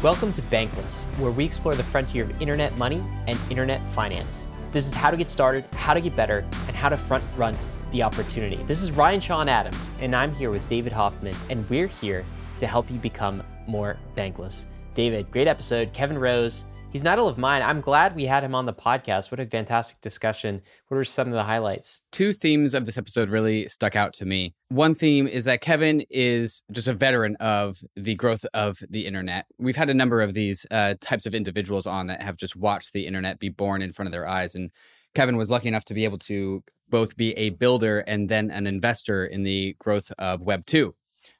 Welcome to Bankless, where we explore the frontier of internet money and internet finance. This is how to get started, how to get better, and how to front run the opportunity. This is Ryan Sean Adams, and I'm here with David Hoffman, and we're here to help you become more bankless. David, great episode. Kevin Rose, he's an idol of mine. I'm glad we had him on the podcast. What a fantastic discussion. What were some of the highlights? Two themes of this episode really stuck out to me. One theme is that Kevin is just a veteran of the growth of the internet. We've had a number of these uh, types of individuals on that have just watched the internet be born in front of their eyes. And Kevin was lucky enough to be able to both be a builder and then an investor in the growth of Web 2.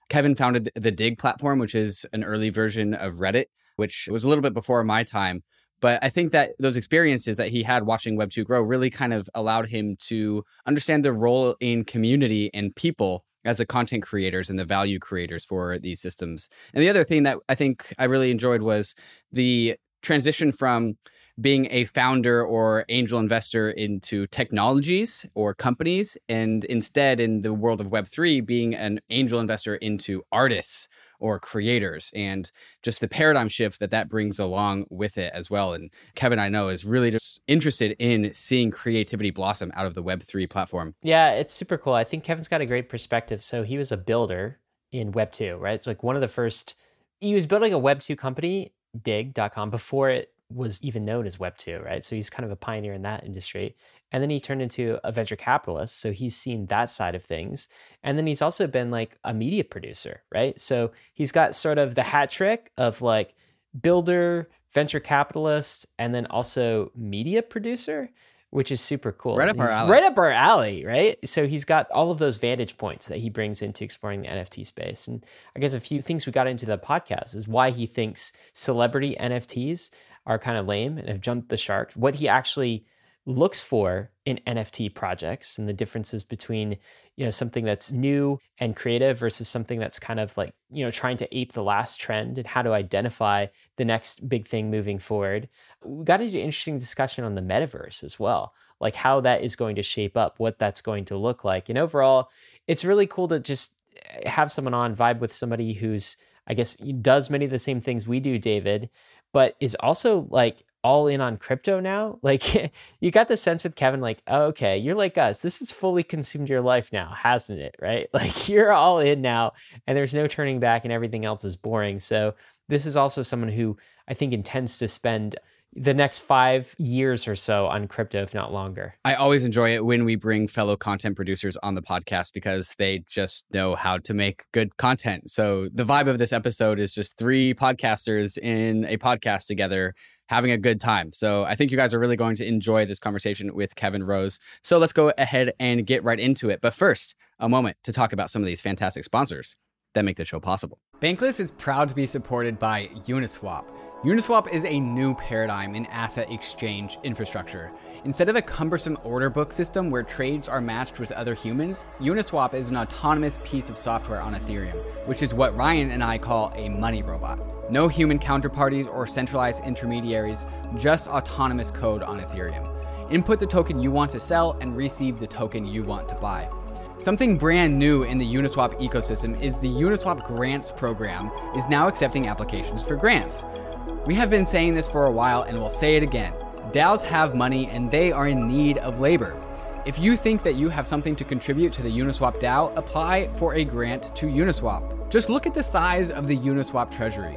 Kevin founded the Digg platform, which is an early version of Reddit, which was a little bit before my time. But I think that those experiences that he had watching Web2 grow really kind of allowed him to understand the role in community and people as the content creators and the value creators for these systems. And the other thing that I think I really enjoyed was the transition from being a founder or angel investor into technologies or companies, and instead in the world of Web3, being an angel investor into artists or creators and just the paradigm shift that that brings along with it as well. And Kevin, I know, is really just interested in seeing creativity blossom out of the Web3 platform. Yeah, it's super cool. I think Kevin's got a great perspective. So he was a builder in Web2, right? It's like one of the first, he was building a Web2 company, digg.com, before it was even known as Web 2, right? So he's kind of a pioneer in that industry. And then he turned into a venture capitalist. So he's seen that side of things. And then he's also been like a media producer, right? So he's got sort of the hat trick of like builder, venture capitalist, and then also media producer which is super cool. Right up our alley. Right up our alley, right? So he's got all of those vantage points that he brings into exploring the NFT space. And I guess a few things we got into the podcast is why he thinks celebrity NFTs are kind of lame and have jumped the shark. What he actually looks for in NFT projects and the differences between, you know, something that's new and creative versus something that's kind of like, you know, trying to ape the last trend and how to identify the next big thing moving forward. We got into an interesting discussion on the metaverse as well, like how that is going to shape up, what that's going to look like. And overall, it's really cool to just eh, have someone on vibe with somebody who's I guess does many of the same things we do, David, but is also like all in on crypto now. Like you got the sense with Kevin, like, oh, okay, you're like us. This has fully consumed your life now, hasn't it? Right? Like you're all in now and there's no turning back and everything else is boring. So this is also someone who I think intends to spend the next five years or so on crypto, if not longer. I always enjoy it when we bring fellow content producers on the podcast because they just know how to make good content. So the vibe of this episode is just three podcasters in a podcast together having a good time. So I think you guys are really going to enjoy this conversation with Kevin Rose. So let's go ahead and get right into it. But first, a moment to talk about some of these fantastic sponsors that make the show possible. Bankless is proud to be supported by Uniswap. Uniswap is a new paradigm in asset exchange infrastructure. Instead of a cumbersome order book system where trades are matched with other humans, Uniswap is an autonomous piece of software on Ethereum, which is what Ryan and I call a money robot. No human counterparties or centralized intermediaries, just autonomous code on Ethereum. Input the token you want to sell and receive the token you want to buy. Something brand new in the Uniswap ecosystem is the Uniswap Grants program is now accepting applications for grants. We have been saying this for a while and we'll say it again. DAOs have money and they are in need of labor. If you think that you have something to contribute to the Uniswap DAO, apply for a grant to Uniswap. Just look at the size of the Uniswap treasury.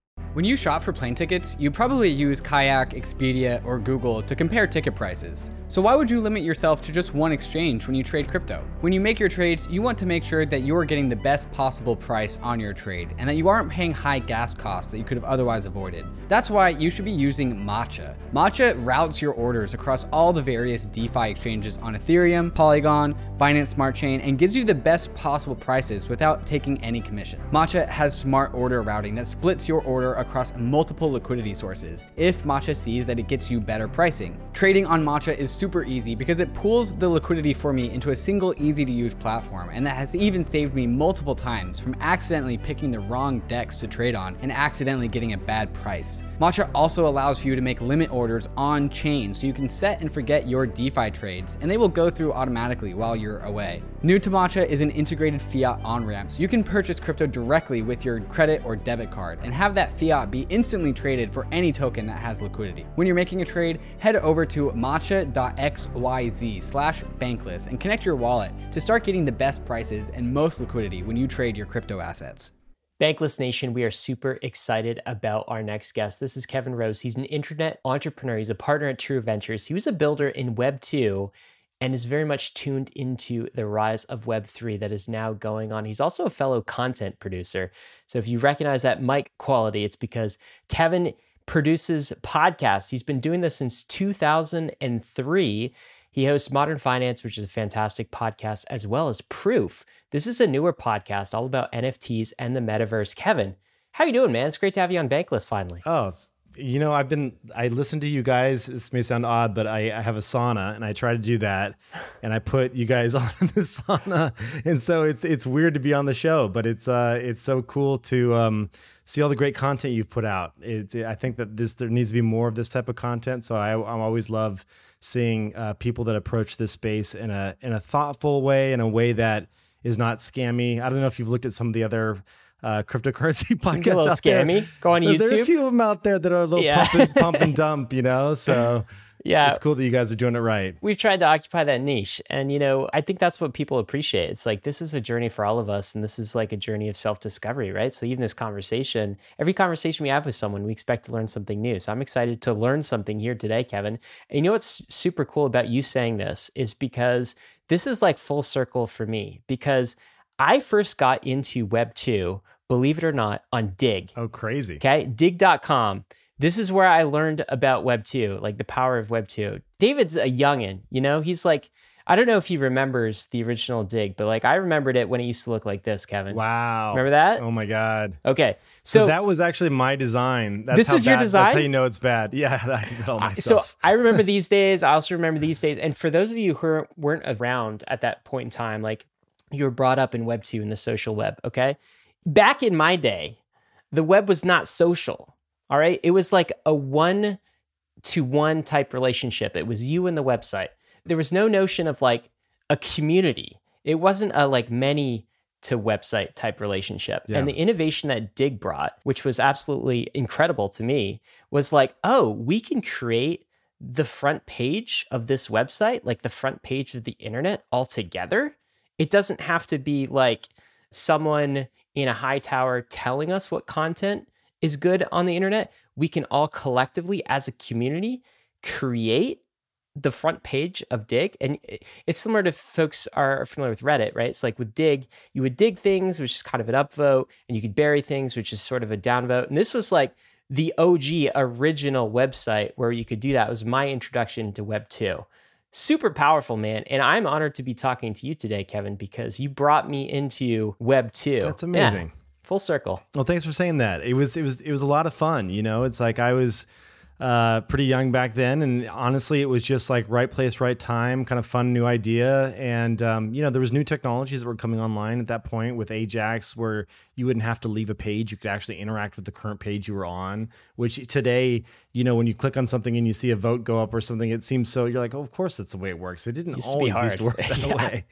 When you shop for plane tickets, you probably use Kayak, Expedia, or Google to compare ticket prices. So why would you limit yourself to just one exchange when you trade crypto? When you make your trades, you want to make sure that you're getting the best possible price on your trade and that you aren't paying high gas costs that you could have otherwise avoided. That's why you should be using Matcha. Matcha routes your orders across all the various DeFi exchanges on Ethereum, Polygon, Binance Smart Chain, and gives you the best possible prices without taking any commission. Matcha has smart order routing that splits your order order across multiple liquidity sources if Matcha sees that it gets you better pricing. Trading on Matcha is super easy because it pools the liquidity for me into a single easy to use platform, and that has even saved me multiple times from accidentally picking the wrong DEX to trade on and accidentally getting a bad price. Matcha also allows for you to make limit orders on chain so you can set and forget your DeFi trades, and they will go through automatically while you're away. New to Matcha is an integrated fiat on ramp, so you can purchase crypto directly with your credit or debit card and have that fiat be instantly traded for any token that has liquidity. When you're making a trade, head over to matcha.xyz slash bankless and connect your wallet to start getting the best prices and most liquidity when you trade your crypto assets. Bankless Nation, we are super excited about our next guest. This is Kevin Rose. He's an internet entrepreneur. He's a partner at True Ventures. He was a builder in Web 2 and is very much tuned into the rise of Web3 that is now going on. He's also a fellow content producer. So if you recognize that mic quality, it's because Kevin produces podcasts. He's been doing this since 2003. He hosts Modern Finance, which is a fantastic podcast, as well as Proof. This is a newer podcast all about NFTs and the metaverse. Kevin, how you doing, man? It's great to have you on Bankless finally. Oh, you know, I've been I listen to you guys. This may sound odd, but I, I have a sauna and I try to do that, and I put you guys on the sauna, and so it's it's weird to be on the show, but it's uh it's so cool to um see all the great content you've put out. It's I think that this there needs to be more of this type of content. So I I always love seeing uh, people that approach this space in a in a thoughtful way, in a way that is not scammy. I don't know if you've looked at some of the other uh, cryptocurrency podcasts. a little out there. Go on YouTube. There's a few of them out there that are a little Yeah. pump, and, pump and dump, you know. So Yeah. it's cool that you guys are doing it right. we've tried to occupy that niche and you know i think that's what people appreciate it's like this is a journey for all of us and this is like a journey of self-discovery right so even this conversation every conversation we have with someone we expect to learn something new so i'm excited to learn something here today kevin and you know what's super cool about you saying this is because this is like full circle for me because i first got into web 2 believe it or not on digg Oh, crazy. Okay, digg.com. This is where I learned about Web 2, like the power of Web 2. David's a youngin', you know, he's like, I don't know if he remembers the original digg, but like I remembered it when it used to look like this, Kevin. Wow. Remember that? Oh my god. Okay. So, So, that was actually my design. That's This is your design? That's how you know it's bad. Yeah, I did that all I- so. I remember these days. I also remember these days. And for those of you who weren't around at that point in time, like you were brought up in Web 2 in the social web, okay? Back in my day, the web was not social. All right. It was like a one to one type relationship. It was you and the website. There was no notion of like a community. It wasn't a like many to website type relationship. Yeah. And the innovation that Digg brought, which was absolutely incredible to me, was like, oh, we can create the front page of this website, like the front page of the internet altogether. It doesn't have to be like someone in a high tower telling us what content is good on the internet. We can all collectively, as a community, create the front page of Digg. And it's similar to folks are familiar with Reddit, right? It's like with Digg, you would dig things, which is kind of an upvote, and you could bury things, which is sort of a downvote. And this was like the OG original website where you could do that. It was my introduction to Web 2. Super powerful, man. And I'm honored to be talking to you today, Kevin, because you brought me into Web 2. That's Yeah, amazing. full circle. Well, thanks for saying that. It was it was it was a lot of fun. You know, it's like I was uh, pretty young back then, and honestly, it was just like right place, right time, kind of fun new idea. And um, you know, there was new technologies that were coming online at that point with Ajax, where you wouldn't have to leave a page; you could actually interact with the current page you were on. Which today, you know, when you click on something and you see a vote go up or something, it seems so. You're like, oh, of course, that's the way it works. It didn't Used to always used to work that Yeah. way.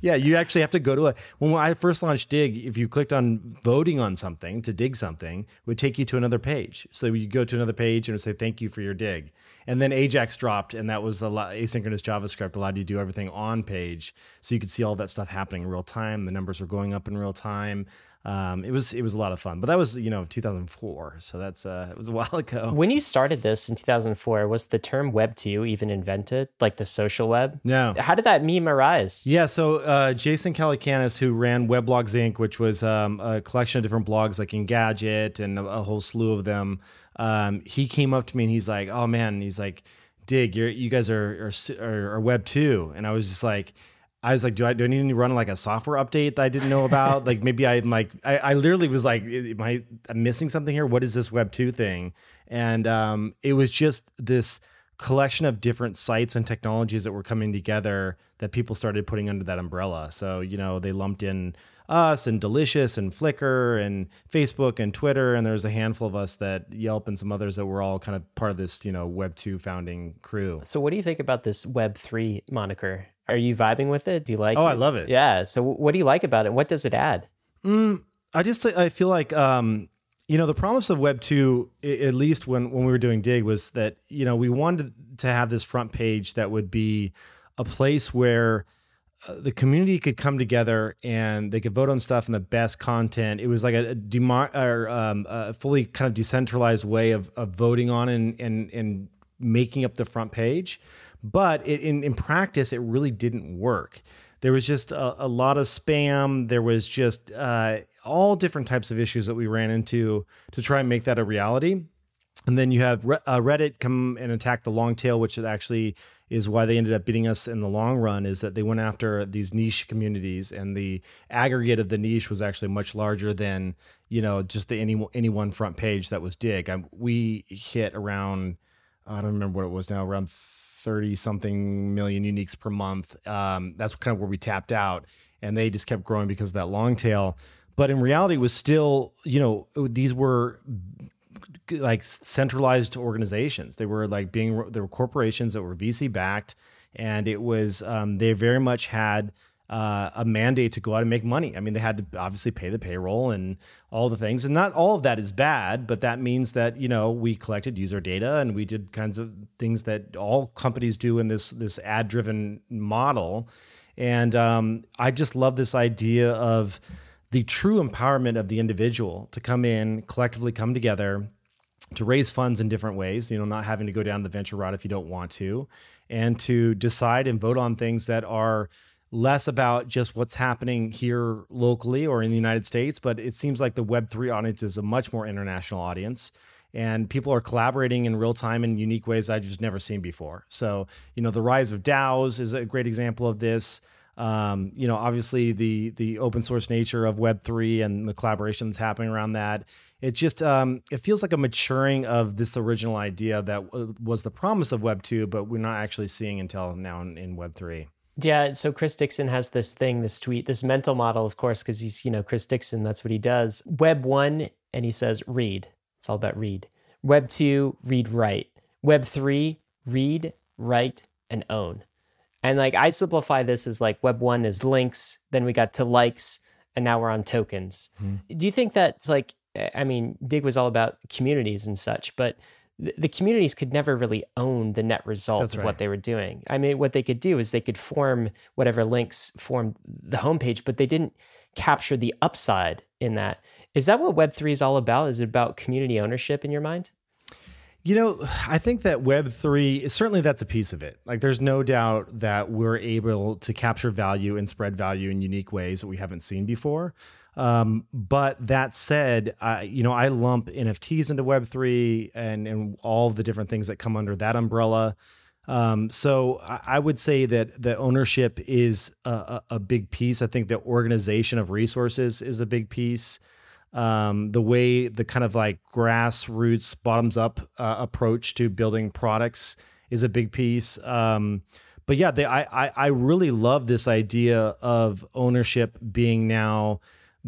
yeah, you actually have to go to a. When I first launched Digg, if you clicked on voting on something to dig something, it would take you to another page. So you go to another page and would say thank you for your dig. And then Ajax dropped, and that was a lot. Asynchronous JavaScript allowed you to do everything on page, so you could see all that stuff happening in real time. The numbers were going up in real time. Um, it was it was a lot of fun. But that was you know 2004, so that's uh, it was a while ago. When you started this in 2004, was the term Web 2 even invented, like the social web? No. How did that meme arise? Yeah, so uh, Jason Calacanis, who ran Weblogs Inc., which was um, a collection of different blogs like Engadget and a, a whole slew of them, um, he came up to me and he's like, "Oh man," he's like, "Digg, you're, you guys are, are are are Web two," and I was just like. I was like, do I do I need to run like a software update that I didn't know about? like maybe I'm like I, I literally was like, am I I'm missing something here? What is this Web two thing? And um, it was just this collection of different sites and technologies that were coming together that people started putting under that umbrella. So you know they lumped in us and Delicious and Flickr and Facebook and Twitter, and there's a handful of us that Yelp and some others that were all kind of part of this, you know, Web two founding crew. So, what do you think about this Web three moniker? Are you vibing with it? Do you like? It? Oh, it? I love it. Yeah. So, what do you like about it? What does it add? Mm, I just I feel like um, you know the promise of Web two, at least when when we were doing Digg, was that you know we wanted to have this front page that would be a place where the community could come together and they could vote on stuff and the best content. It was like a, a demo- or um, a fully kind of decentralized way of, of voting on and, and and making up the front page. But it, in in practice, it really didn't work. There was just a, a lot of spam. There was just uh, all different types of issues that we ran into to try and make that a reality. And then you have uh, Reddit come and attack the long tail, which actually is why they ended up beating us in the long run is that they went after these niche communities and the aggregate of the niche was actually much larger than you know just the any any one front page that was digg I, we hit around i don't remember what it was now around 30 something million uniques per month um, that's kind of where we tapped out and they just kept growing because of that long tail but in reality it was still you know these were like centralized organizations. They were like being there were corporations that were VC backed, and it was um, they very much had uh, a mandate to go out and make money. I mean, they had to obviously pay the payroll and all the things, and not all of that is bad, but that means that you know we collected user data and we did kinds of things that all companies do in this this ad driven model, and um, I just love this idea of the true empowerment of the individual to come in collectively come together to raise funds in different ways, you know, not having to go down the venture route if you don't want to, and to decide and vote on things that are less about just what's happening here locally or in the United States, but it seems like the Web3 audience is a much more international audience. And people are collaborating in real time in unique ways I've just never seen before. So, you know, the rise of DAOs is a great example of this. Um, you know, obviously the the open source nature of Web three and the collaborations happening around that. It just um, it feels like a maturing of this original idea that w- was the promise of Web two, but we're not actually seeing until now in, in Web three. Yeah, so Chris Dixon has this thing, this tweet, this mental model, of course, because he's you know Chris Dixon. That's what he does. Web one, and he says read. It's all about read. Web two, read write. Web three, read, write, and own. And like I simplify this as like web one is links, then we got to likes, and now we're on tokens. Mm-hmm. Do you think that's like, I mean, Digg was all about communities and such, but the communities could never really own the net result That's of right. what they were doing. I mean, what they could do is they could form whatever links formed the homepage, but they didn't capture the upside in that. Is that what Web3 is all about? Is it about community ownership in your mind? You know, I think that Web3, certainly that's a piece of it. Like, there's no doubt that we're able to capture value and spread value in unique ways that we haven't seen before. Um, but that said, I, you know, I lump NFTs into Web3 and, and all the different things that come under that umbrella. Um, so I, would say that the ownership is a, a, a big piece. I think the organization of resources is a big piece um, the way the kind of like grassroots bottoms up uh, approach to building products is a big piece. Um, but yeah, they, I, I, I really love this idea of ownership being now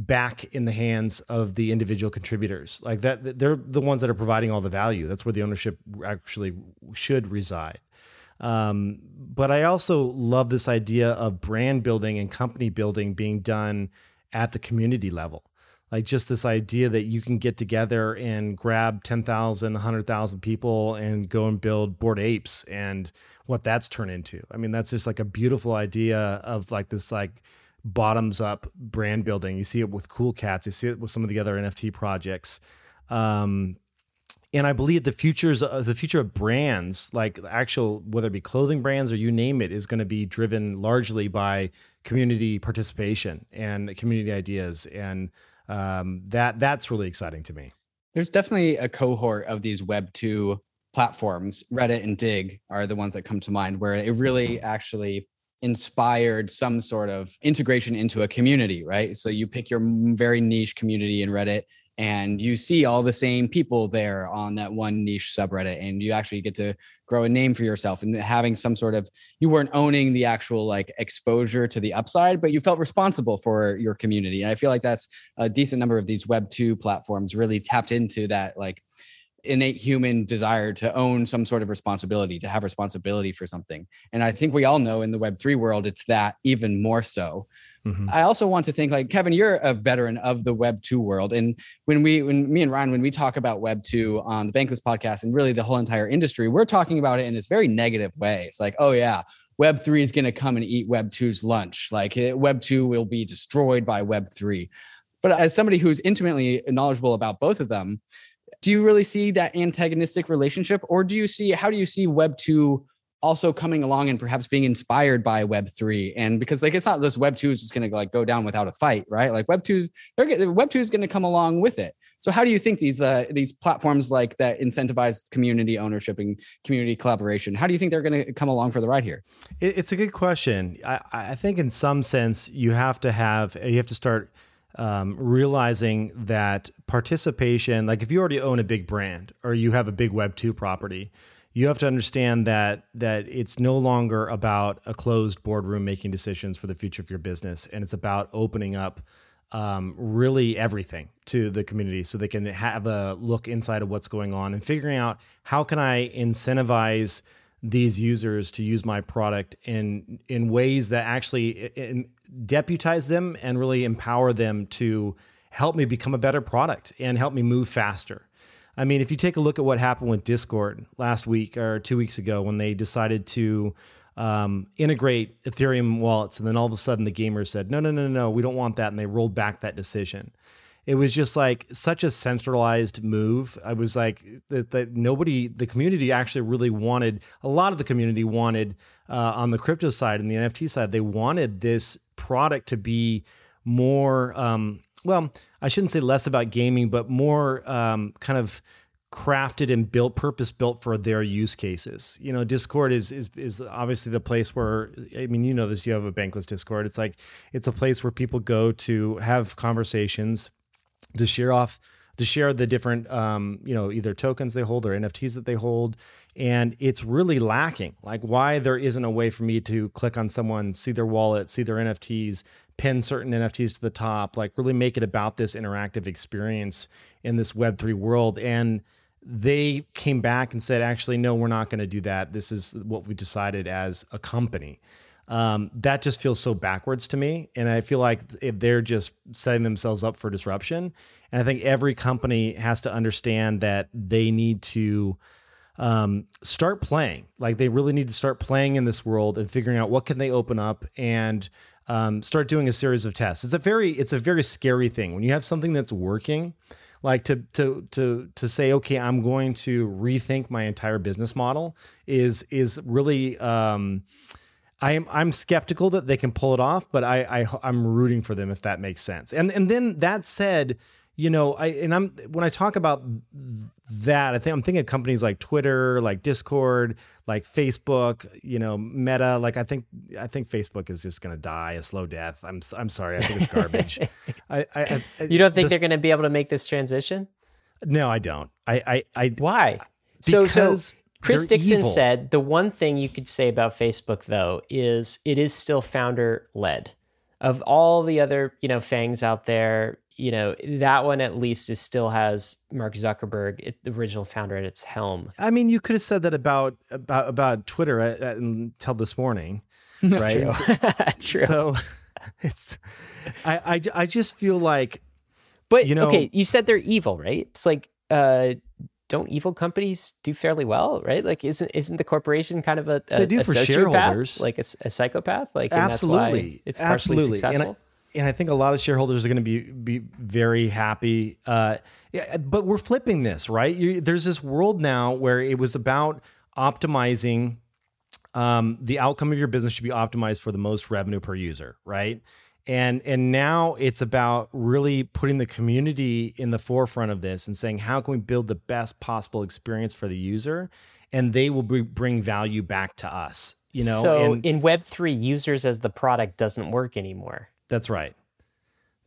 back in the hands of the individual contributors. Like that, they're the ones that are providing all the value. That's where the ownership actually should reside. Um, but I also love this idea of brand building and company building being done at the community level like just this idea that you can get together and grab 10,000, 100,000 people and go and build Bored Apes and what that's turned into. I mean, that's just like a beautiful idea of like this like bottoms up brand building. You see it with Cool Cats, you see it with some of the other NFT projects. Um, and I believe the futures uh, the future of brands, like actual whether it be clothing brands or you name it, is going to be driven largely by community participation and community ideas and um, that that's really exciting to me. There's definitely a cohort of these Web two platforms. Reddit and Digg are the ones that come to mind, where it really actually inspired some sort of integration into a community, right? So you pick your very niche community in Reddit and you see all the same people there on that one niche subreddit and you actually get to grow a name for yourself and having some sort of you weren't owning the actual like exposure to the upside but you felt responsible for your community and i feel like that's a decent number of these web 2 platforms really tapped into that like innate human desire to own some sort of responsibility to have responsibility for something and i think we all know in the web 3 world it's that even more so Mm-hmm. I also want to think like Kevin, you're a veteran of the Web two world, and when we, when me and Ryan, when we talk about Web two on the Bankless podcast, and really the whole entire industry, we're talking about it in this very negative way. It's like, oh yeah, Web three is going to come and eat Web 2's lunch. Like Web two will be destroyed by Web three. But as somebody who's intimately knowledgeable about both of them, do you really see that antagonistic relationship, or do you see how do you see Web two also coming along and perhaps being inspired by web 3 and because like it's not this web 2 is just going to like go down without a fight right? Like web 2 they're web 2 is going to come along with it. So how do you think these uh, these platforms like that incentivize community ownership and community collaboration how do you think they're going to come along for the ride here? It's a good question. I, I think in some sense you have to have you have to start um, realizing that participation like if you already own a big brand or you have a big web 2 property you have to understand that that it's no longer about a closed boardroom making decisions for the future of your business, and it's about opening up um, really everything to the community so they can have a look inside of what's going on and figuring out how can I incentivize these users to use my product in in ways that actually deputize them and really empower them to help me become a better product and help me move faster. I mean, if you take a look at what happened with Discord last week or two weeks ago when they decided to um, integrate Ethereum wallets, and then all of a sudden the gamers said, no, no, no, no, we don't want that. And they rolled back that decision. It was just like such a centralized move. I was like that, that nobody, the community actually really wanted, a lot of the community wanted uh, on the crypto side and the NFT side, they wanted this product to be more um, well, I shouldn't say less about gaming, but more um, kind of crafted and built, purpose built for their use cases. You know, Discord is is is obviously the place where I mean, you know this. You have a bankless Discord. It's like it's a place where people go to have conversations, to share off, to share the different, um, you know, either tokens they hold or NFTs that they hold. And it's really lacking. Like, why there isn't a way for me to click on someone, see their wallet, see their NFTs, pin certain NFTs to the top, like really make it about this interactive experience in this Web3 world. And they came back and said, actually, no, we're not going to do that. This is what we decided as a company. Um, that just feels so backwards to me. And I feel like they're just setting themselves up for disruption. And I think every company has to understand that they need to um, start playing. Like they really need to start playing in this world and figuring out what can they open up and um, start doing a series of tests. It's a very it's a very scary thing when you have something that's working. Like to to to to say, okay, I'm going to rethink my entire business model is is really. Um, I'm I'm skeptical that they can pull it off, but I, I I'm rooting for them if that makes sense. And and then that said, you know, I and I'm when I talk about that, I think I'm thinking of companies like Twitter, like Discord, like Facebook, you know, Meta. Like I think I think Facebook is just going to die a slow death. I'm I'm sorry, I think it's garbage. I, I, I, you don't think this, they're going to be able to make this transition? No, I don't. I I, I why? So so Chris Dixon evil. said the one thing you could say about Facebook though is it is still founder led. Of all the other you know FAANGs out there, you know that one at least is still has Mark Zuckerberg, the original founder, at its helm. I mean, you could have said that about about about Twitter at, at, until this morning, right? True. True. So it's I, I I just feel like, but you know, okay, you said they're evil, right? It's like uh, don't evil companies do fairly well, right? Like, isn't isn't the corporation kind of a, a they do a for shareholders, like a, a psychopath? Like, absolutely, it's absolutely successful and I think a lot of shareholders are going to be be very happy. Uh, yeah, but we're flipping this, right? You, there's this world now where it was about optimizing. Um, the outcome of your business should be optimized for the most revenue per user, right? And and now it's about really putting the community in the forefront of this and saying how can we build the best possible experience for the user, and they will bring value back to us You know, so and in Web three, users as the product doesn't work anymore. That's right.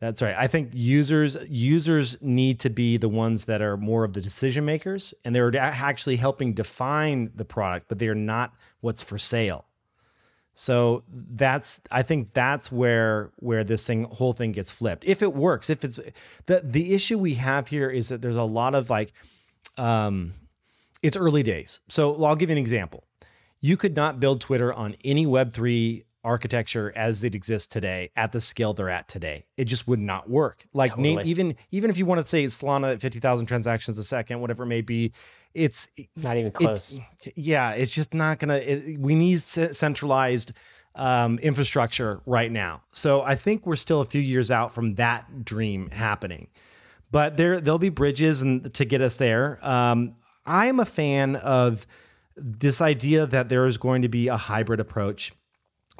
That's right. I think users users need to be the ones that are more of the decision makers, and they're actually helping define the product, but they are not what's for sale. So that's I think that's where where this thing whole thing gets flipped. If it works, if it's the the issue we have here is that there's a lot of like um it's early days. So I'll give you an example. You could not build Twitter on any web3 architecture as it exists today at the scale they're at today. It just would not work. Like name, even even if you want to say Solana at 50,000 transactions a second, whatever it may be, it's Not even it- close. yeah, it's just not gonna. We need centralized um, infrastructure right now. So I think we're still a few years out from that dream happening. But there, there'll be bridges and to get us there. Um, I'm a fan of this idea that there is going to be a hybrid approach.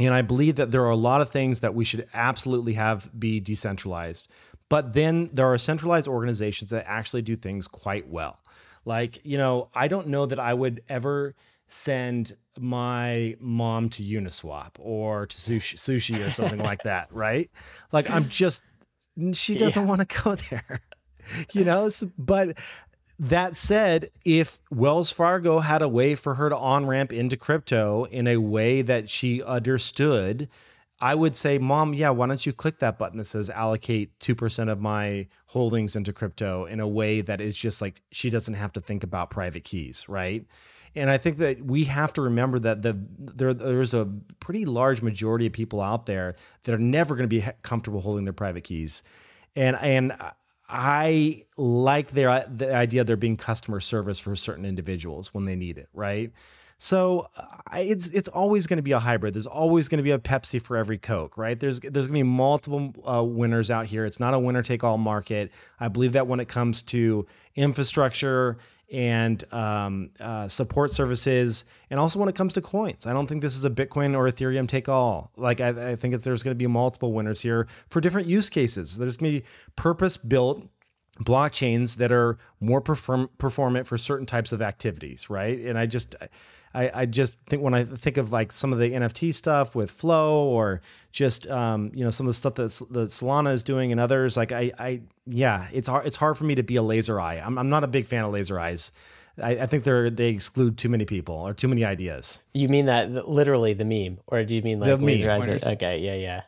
And I believe that there are a lot of things that we should absolutely have be decentralized. But then there are centralized organizations that actually do things quite well. Like, you know, I don't know that I would ever send my mom to Uniswap or to sushi, sushi or something like that, right? Like, I'm just, she doesn't want to go there, you know? But that said, if Wells Fargo had a way for her to on ramp into crypto in a way that she understood, I would say, Mom, yeah, why don't you click that button that says allocate 2% of my holdings into crypto in a way that is just like she doesn't have to think about private keys, right? And I think that we have to remember that the there there's a pretty large majority of people out there that are never going to be comfortable holding their private keys. And and I like their the idea of there being customer service for certain individuals when they need it, right? So it's it's always going to be a hybrid. There's always going to be a Pepsi for every Coke, right? There's there's going to be multiple uh, winners out here. It's not a winner take all market. I believe that when it comes to infrastructure and um, uh, support services, and also when it comes to coins, I don't think this is a Bitcoin or Ethereum take all. Like I, I think there's going to be multiple winners here for different use cases. There's going to be purpose built blockchains that are more perform- performant for certain types of activities, right? And I just, I, I just think when I think of like some of the NFT stuff with Flow or just um, you know some of the stuff that that Solana is doing and others, like I, I yeah, it's hard it's hard for me to be a laser eye. I'm, I'm not a big fan of laser eyes. I, I think they're they exclude too many people or too many ideas. You mean that literally the meme, or do you mean like The meme, laser eyes? pointers. Okay, yeah, yeah.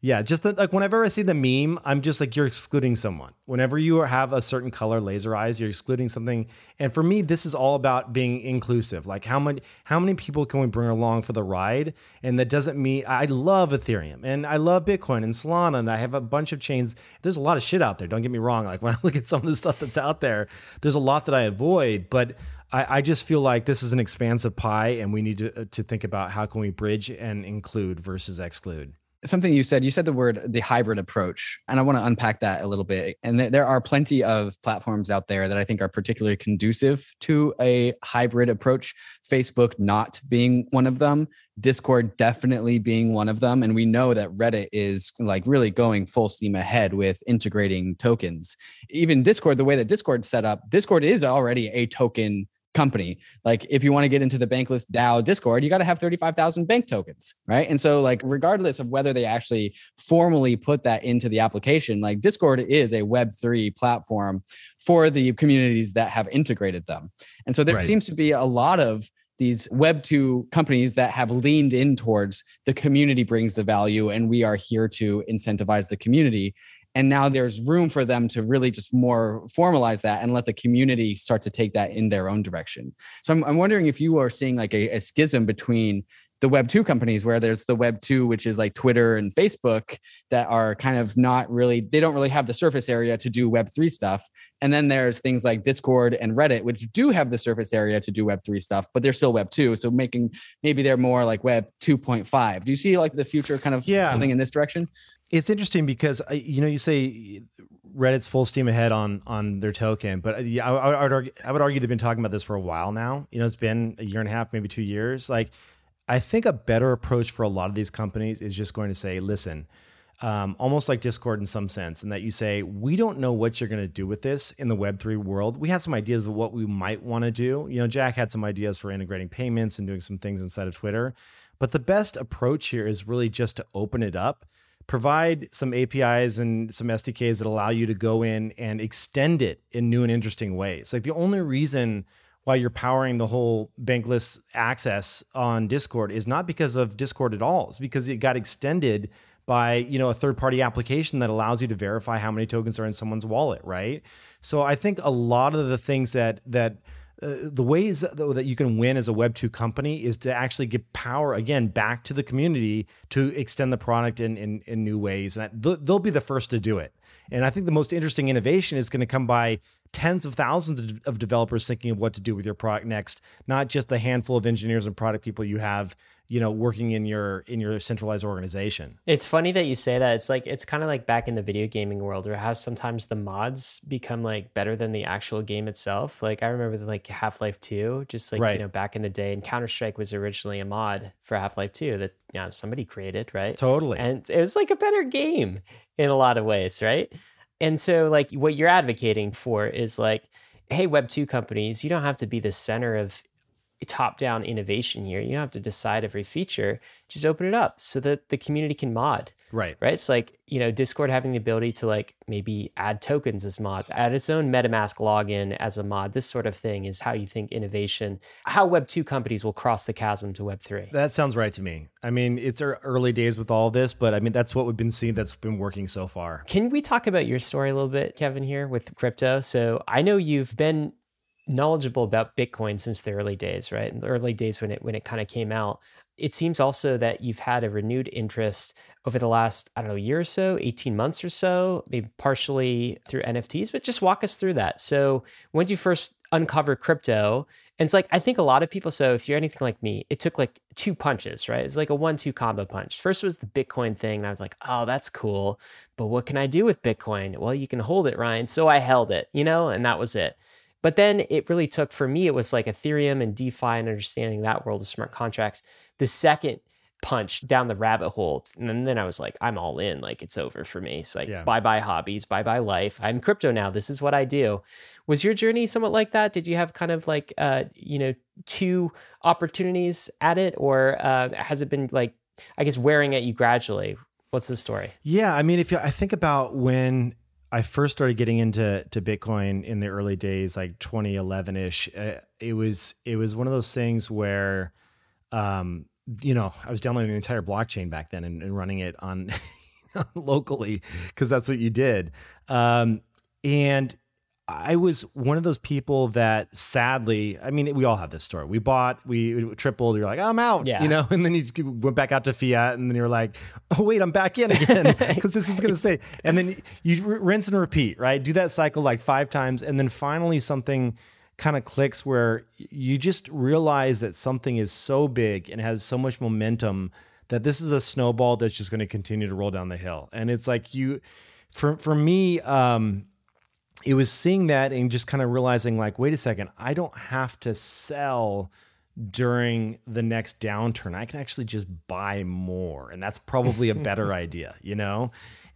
Yeah, just that, like whenever I see the meme, I'm just like you're excluding someone. Whenever you have a certain color laser eyes, you're excluding something. And for me, this is all about being inclusive. Like how many how many people can we bring along for the ride? And that doesn't mean I love Ethereum and I love Bitcoin and Solana and I have a bunch of chains. There's a lot of shit out there. Don't get me wrong. Like when I look at some of the stuff that's out there, there's a lot that I avoid, but I, I just feel like this is an expansive pie, and we need to uh, to think about how can we bridge and include versus exclude. Something you said you said the word the hybrid approach and i want to unpack that a little bit. And there, there are plenty of platforms out there that i think are particularly conducive to a hybrid approach facebook not being one of them discord definitely being one of them and we know that reddit is like really going full steam ahead with integrating tokens. Even discord the way that discord's set up discord is already a token company. Like if you want to get into the bankless DAO Discord, you got to have 35,000 bank tokens, right? And so like regardless of whether they actually formally put that into the application, like Discord is a web3 platform for the communities that have integrated them. And so there Right. seems to be a lot of these web 2 companies that have leaned in towards the community brings the value and we are here to incentivize the community and now there's room for them to really just more formalize that and let the community start to take that in their own direction. So i'm, I'm wondering if you are seeing like a, a schism between the web 2 companies where there's the web 2 which is like twitter and facebook that are kind of not really they don't really have the surface area to do web 3 stuff. And then there's things like discord and reddit which do have the surface area to do web 3 stuff but they're still web 2 so making maybe they're more like web 2.5 do you see like the future kind of Yeah. something in this direction it's interesting because uh, you know you say Reddit's full steam ahead on on their token, but uh, yeah, I, I, would argue, I would argue they've been talking about this for a while now. You know, it's been a year and a half, maybe two years. Like, I think a better approach for a lot of these companies is just going to say, listen, um, almost like Discord in some sense, in that you say, we don't know what you're going to do with this in the Web3 world. We have some ideas of what we might want to do. You know, Jack had some ideas for integrating payments and doing some things inside of Twitter. But the best approach here is really just to open it up, provide some APIs and some SDKs that allow you to go in and extend it in new and interesting ways. Like the only reason why you're powering the whole bankless access on Discord is not because of Discord at all. It's because it got extended by you know a third party application that allows you to verify how many tokens are in someone's wallet right so i think a lot of the things that that uh, the ways that you can win as a web 2 company is to actually give power again back to the community to extend the product in in, in new ways. And they'll be the first to do it. And i think the most interesting innovation is going to come by tens of thousands of developers thinking of what to do with your product next not just the handful of engineers and product people you have you know working in your in your centralized organization? It's funny that you say that. It's like it's kind of like back in the video gaming world where how sometimes the mods become like better than the actual game itself. Like i remember like half-life 2 just like right. you know back in the day and counter-strike was originally a mod for half-life 2 that you know somebody created right? Totally. And it was like a better game in a lot of ways right? And so like what you're advocating for is like hey web 2 companies you don't have to be the center of top down innovation here. You don't have to decide every feature. Just open it up so that the community can mod. Right. Right. It's like, you know, Discord having the ability to like maybe add tokens as mods, add its own MetaMask login as a mod. This sort of thing is how you think innovation, how Web 2 companies will cross the chasm to Web 3. That sounds right to me. I mean, it's early days with all this, but I mean, that's what we've been seeing that's been working so far. Can we talk about your story a little bit, Kevin, here with crypto? So I know you've been knowledgeable about Bitcoin since the early days, right? In the early days when it when it kind of came out. It seems also that you've had a renewed interest over the last, I don't know, year or so, 18 months or so, maybe partially through NFTs, but just walk us through that. So when did you first uncover crypto? And it's like, I think a lot of people, so if you're anything like me, it took like two punches, right? It was like a one two combo punch. First was the Bitcoin thing. And I was like, oh, that's cool. But what can I do with Bitcoin? Well, you can hold it, Ryan. So I held it, you know, and that was it. But then it really took for me, it was like Ethereum and DeFi and understanding that world of smart contracts. The second punch down the rabbit hole. And then I was like, I'm all in. Like it's over for me. It's like yeah. bye bye hobbies, bye bye life. I'm crypto now. This is what I do. Was your journey somewhat like that? Did you have kind of like uh, you know, two opportunities at it? Or uh, has it been like I guess wearing at you gradually? What's the story? Yeah, I mean, if you, I think about when I first started getting into to Bitcoin in the early days, like 2011 ish. Uh, it was it was one of those things where, um, you know, I was downloading the entire blockchain back then and, and running it on locally because that's what you did. Um, and I was one of those people that sadly, I mean, we all have this story. We bought, we tripled, you're like, I'm out, yeah. you know, and then you went back out to fiat and then you're like, oh, wait, I'm back in again because this is going to stay. And then you rinse and repeat, right? Do that cycle like five times. And then finally something kind of clicks where you just realize that something is so big and has so much momentum that this is a snowball that's just going to continue to roll down the hill. And it's like you, for, for me, um, it was seeing that and just kind of realizing like wait a second i don't have to sell during the next downturn i can actually just buy more and that's probably a better idea you know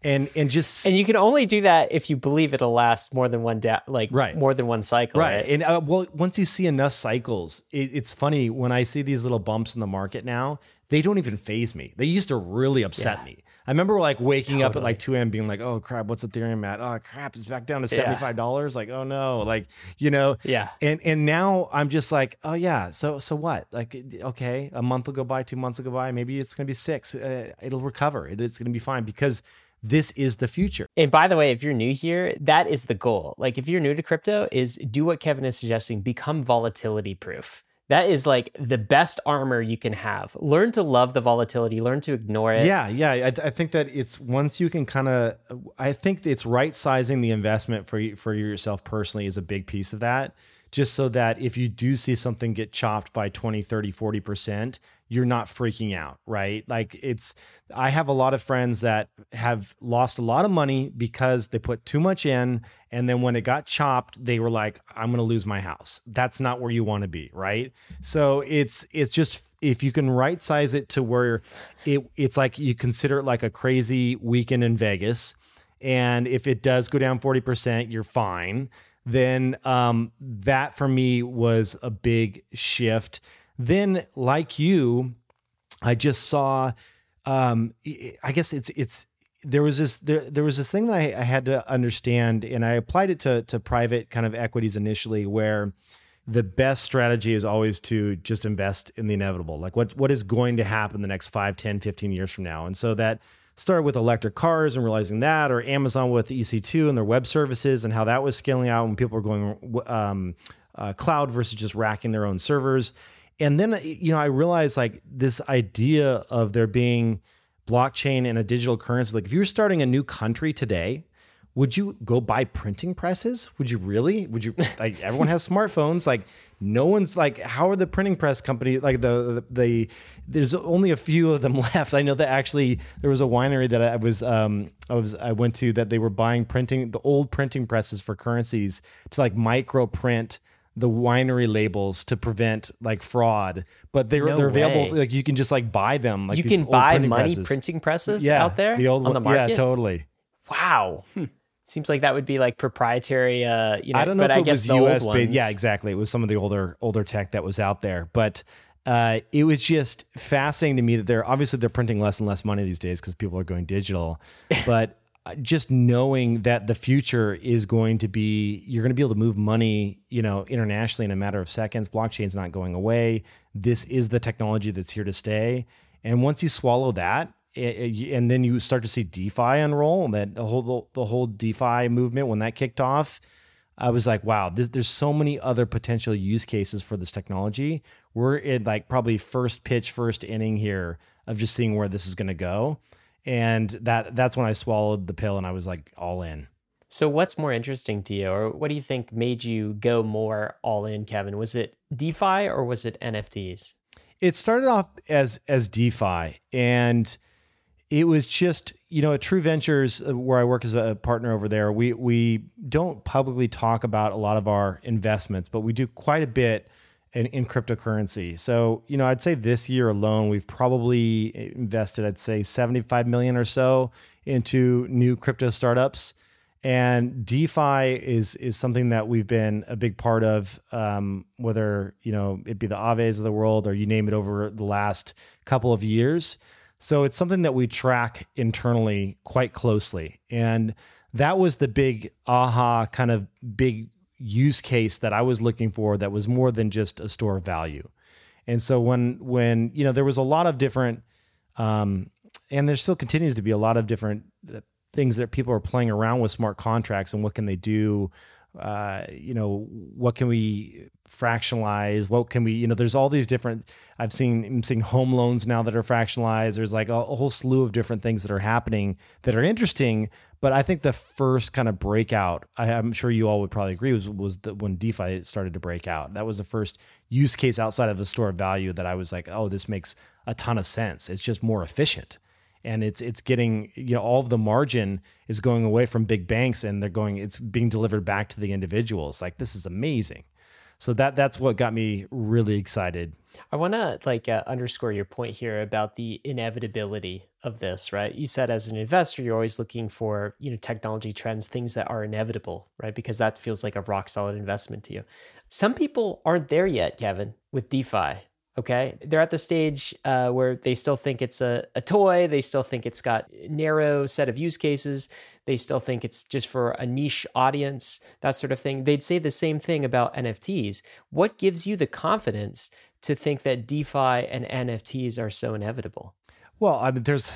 and and just and you can only do that if you believe it'll last more than one da- like right. more than one cycle right, right? and uh, well once you see enough cycles it, it's funny when i see these little bumps in the market now they don't even faze me they used to really upset yeah. me I remember like waking totally. up at like 2 a.m. being like, oh crap, what's Ethereum at? Oh crap, it's back down to $75. Yeah. Like, oh no. Like, you know. Yeah. And and now I'm just like, oh yeah, so so what? Like, okay, a month will go by, two months will go by, maybe it's gonna be six. Uh, it'll recover. It is gonna be fine because this is the future. And by the way, if you're new here, that is the goal. Like if you're new to crypto, is do what Kevin is suggesting, become volatility proof that is like the best armor you can have. Learn to love the volatility, learn to ignore it. Yeah, yeah. I, I think that it's once you can kind of, I think it's right sizing the investment for for yourself personally is a big piece of that. Just so that if you do see something get chopped by 20, 30, 40%, you're not freaking out, right? Like it's, I have a lot of friends that have lost a lot of money because they put too much in. And then when it got chopped, they were like, I'm going to lose my house. That's not where you want to be, right? So it's, it's just, if you can right size it to where it, it's like you consider it like a crazy weekend in Vegas. And if it does go down 40%, you're fine. Then um, that for me was a big shift then, like you, I just saw. Um, I guess it's it's there was this there there was this thing that I, I had to understand, and I applied it to to private kind of equities initially, where the best strategy is always to just invest in the inevitable like what what is going to happen the next 5 10 15 years from now and so that started with electric cars and realizing that or amazon with ec2 and their web services and how that was scaling out when people were going um, uh, cloud versus just racking their own servers and then you know i realized like this idea of there being blockchain and a digital currency like if you're starting a new country today would you go buy printing presses? Would you really? Would you like everyone has smartphones? Like no one's like how are the printing press company like the, the, the there's only a few of them left. I know that actually there was a winery that I was um I was I went to that they were buying printing the old printing presses for currencies to like micro print the winery labels to prevent like fraud, but they're no they're available. Way. Like you can just like buy them. Like you can buy money presses. printing presses yeah, out there the old on the market. Yeah, totally. Wow. Hmm. Seems like that would be like proprietary. Uh, you know, I don't know if I it was US based. Yeah, exactly. It was some of the older older tech that was out there, but uh, it was just fascinating to me that they're obviously they're printing less and less money these days because people are going digital, but just knowing that the future is going to be you're going to be able to move money you know internationally in a matter of seconds blockchain's not going away this is the technology that's here to stay and once you swallow that eh, eh, and then you start to see DeFi unroll, that the whole the whole DeFi movement when that kicked off. I was like, wow, this, there's so many other potential use cases for this technology. We're in like probably first pitch, first inning here of just seeing where this is going to go, and that that's when I swallowed the pill and I was like all in. So, what's more interesting to you, or what do you think made you go more all in, Kevin? Was it DeFi or was it NFTs? It started off as as DeFi, and it was just you know at True Ventures uh, where I work as a partner over there. We we don't publicly talk about a lot of our investments, but we do quite a bit in, in cryptocurrency. So you know I'd say this year alone we've probably invested I'd say seventy five million or so into new crypto startups. And DeFi is is something that we've been a big part of, um, whether you know it be the Aaves of the world or you name it over the last couple of years. So it's something that we track internally quite closely. And that was the big aha kind of big use case that I was looking for that was more than just a store of value. And so when when you know there was a lot of different um, and there still continues to be a lot of different uh, things that people are playing around with smart contracts and what can they do uh, you know, what can we fractionalize? What can we, you know, there's all these different, I've seen, I'm seeing home loans now that are fractionalized. There's like a, a whole slew of different things that are happening that are interesting. But I think the first kind of breakout, I, am sure you all would probably agree, was, was the, when DeFi started to break out. That was the first use case outside of the store of value that I was like, oh, this makes a ton of sense. It's just more efficient and it's it's getting you know all of the margin is going away from big banks and they're going it's being delivered back to the individuals. Like this is amazing. So that that's what got me really excited. I want to like uh, underscore your point here about the inevitability of this right? You said as an investor you're always looking for you know technology trends things that are inevitable right? Because that feels like a rock solid investment to you. Some people aren't there yet kevin with defi Okay. They're at the stage uh, where they still think it's a, a toy. They still think it's got narrow set of use cases. They still think it's just for a niche audience, that sort of thing. They'd say the same thing about NFTs. What gives you the confidence to think that DeFi and NFTs are so inevitable? Well, I mean, there's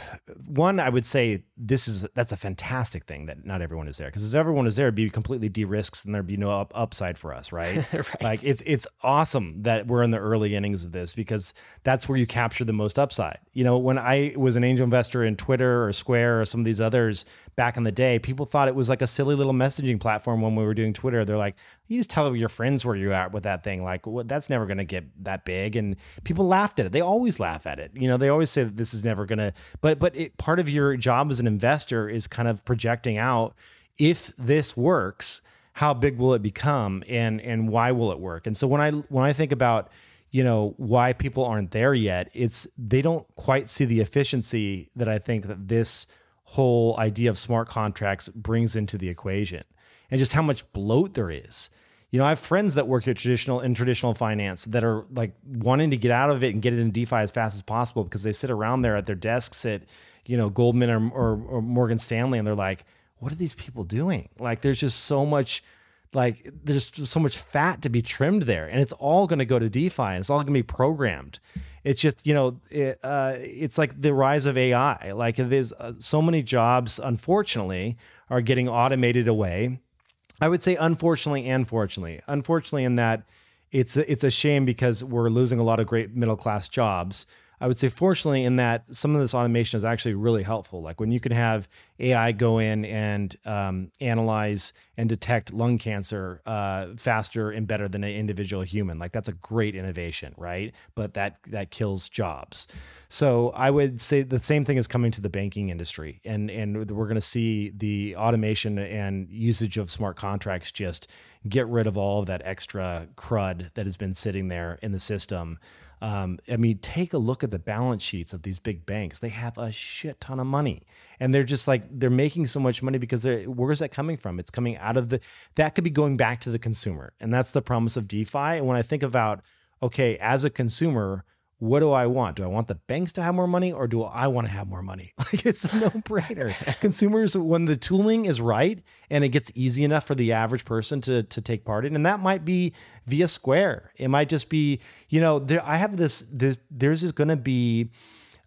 one I would say this is that's a fantastic thing that not everyone is there because if everyone is there, it'd be completely de-risked and there'd be no up, upside for us, right? right? Like it's it's awesome that we're in the early innings of this because that's where you capture the most upside. You know, when I was an angel investor in Twitter or Square or some of these others back in the day, people thought it was like a silly little messaging platform when we were doing Twitter. They're like, you just tell your friends where you're at with that thing. Like, well, that's never going to get that big. And people laughed at it. They always laugh at it. You know, they always say that this is never going to. But but it, part of your job as an investor is kind of projecting out if this works, how big will it become, and and why will it work? And so when I when I think about you know why people aren't there yet, it's they don't quite see the efficiency that I think that this whole idea of smart contracts brings into the equation and just how much bloat there is You know, I have friends that work at traditional in traditional finance that are like wanting to get out of it and get it in DeFi as fast as possible because they sit around there at their desks at, you know, Goldman or, or, or Morgan Stanley and they're like, what are these people doing? Like, there's just so much like there's so much fat to be trimmed there and it's all going to go to defi and it's all going to be programmed it's just you know it, uh, it's like the rise of ai like there's uh, so many jobs unfortunately are getting automated away. I would say unfortunately and fortunately. Unfortunately in that it's it's a shame because we're losing a lot of great middle class jobs I would say, fortunately, in that some of this automation is actually really helpful. Like when you can have AI go in and um, analyze and detect lung cancer uh, faster and better than an individual human, like that's a great innovation, right? But that that kills jobs. So I would say the same thing is coming to the banking industry, and and we're going to see the automation and usage of smart contracts just get rid of all of that extra crud that has been sitting there in the system. Um, I mean, take a look at the balance sheets of these big banks. They have a shit ton of money, and they're just like they're making so much money because where's that coming from? It's coming out of the that could be going back to the consumer, and that's the promise of DeFi. And when I think about okay, as a consumer, what do I want? Do I want the banks to have more money or do I want to have more money? Like it's a no brainer. Consumers, when the tooling is right and it gets easy enough for the average person to, to take part in, and that might be via Square. It might just be, you know, there, I have this, this, there's just going to be,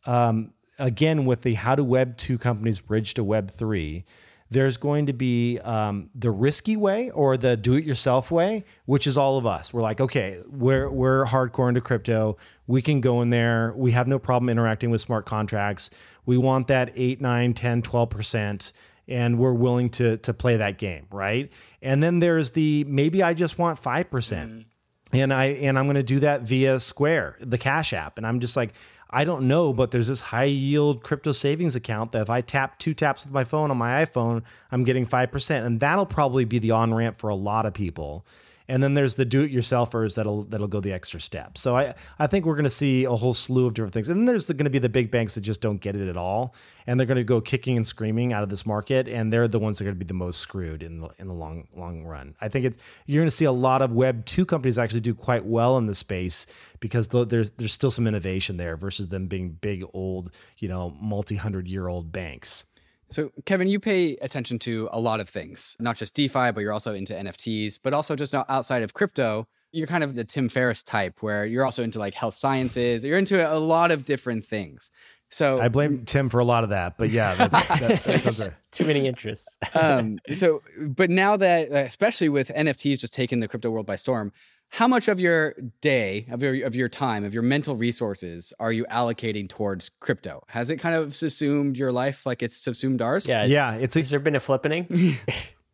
um, again, with the how do Web 2 companies bridge to Web 3 there's going to be um, the risky way or the do-it-yourself way, which is all of us. We're like, okay, we're we're hardcore into crypto. We can go in there. We have no problem interacting with smart contracts. We want that 8, 9, 10, 12% and we're willing to to play that game, right? And then there's the maybe I just want 5%. Mm. And I and I'm going to do that via Square, the Cash app. And I'm just like I don't know, but there's this high yield crypto savings account that if I tap two taps with my phone on my iPhone, I'm getting 5%. And that'll probably be the on ramp for a lot of people. And then there's the do-it-yourselfers that'll that'll go the extra step. So I I think we're going to see a whole slew of different things. And then there's going to be the big banks that just don't get it at all, and they're going to go kicking and screaming out of this market, and they're the ones that are going to be the most screwed in the in the long long run. I think it's you're going to see a lot of Web two companies actually do quite well in the space because there's there's still some innovation there versus them being big old you know multi hundred year old banks. So, Kevin, you pay attention to a lot of things, not just DeFi, but you're also into NFTs, but also just outside of crypto. You're kind of the Tim Ferriss type where you're also into like health sciences. You're into a lot of different things. So I blame Tim for a lot of that, but yeah, that's, that, that sounds right. Too many interests. um, so, but now that, especially with NFTs just taking the crypto world by storm, how much of your day of your of your time of your mental resources are you allocating towards crypto? Has it kind of subsumed your life like it's subsumed ours? Yeah. Yeah it's has there been a flippening?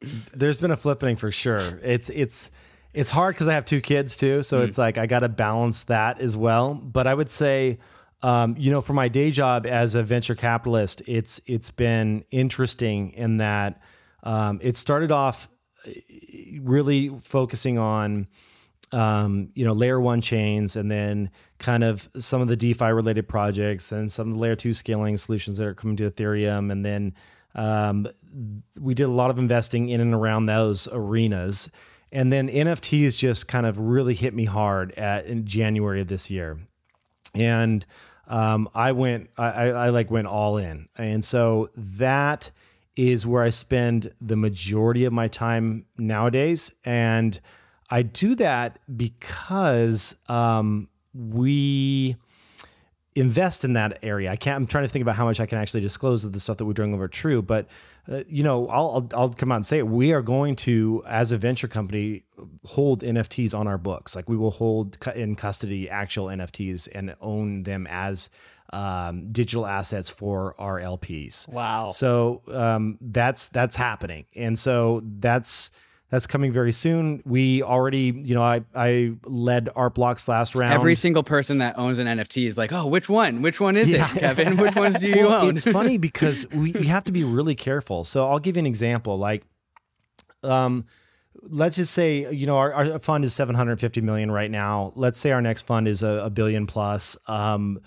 There's been a flippening for sure. It's it's it's hard because i have two kids too so mm. it's like i gotta balance that as well. But i would say um, you know for my day job as a venture capitalist it's it's been interesting in that um, it started off uh, really focusing on um, you know, layer one chains and then kind of some of the DeFi related projects and some of the layer two scaling solutions that are coming to Ethereum. And then um, we did a lot of investing in and around those arenas. And then NFTs just kind of really hit me hard at in January of this year. And um, I went, I, I like went all in. And so that is where I spend the majority of my time nowadays. And I do that because um, we invest in that area. I can't. I'm trying to think about how much I can actually disclose of the stuff that we're doing over True, but uh, you know, I'll, I'll, I'll come out and say it. We are going to, as a venture company, hold NFTs on our books. Like we will hold in custody actual NFTs and own them as um, digital assets for our LPs. Wow. So um, that's that's happening, and so that's that's coming very soon. We already, you know, I, I led Art Blocks last round. Every single person that owns an NFT is like, oh, which one? Which one is yeah. it, Kevin? Which ones do you well, own? it's funny because we, we have to be really careful. So I'll give you an example. Like, um, let's just say, you know, our, our fund is 750 million right now. Let's say our next fund is a, a billion plus. Um,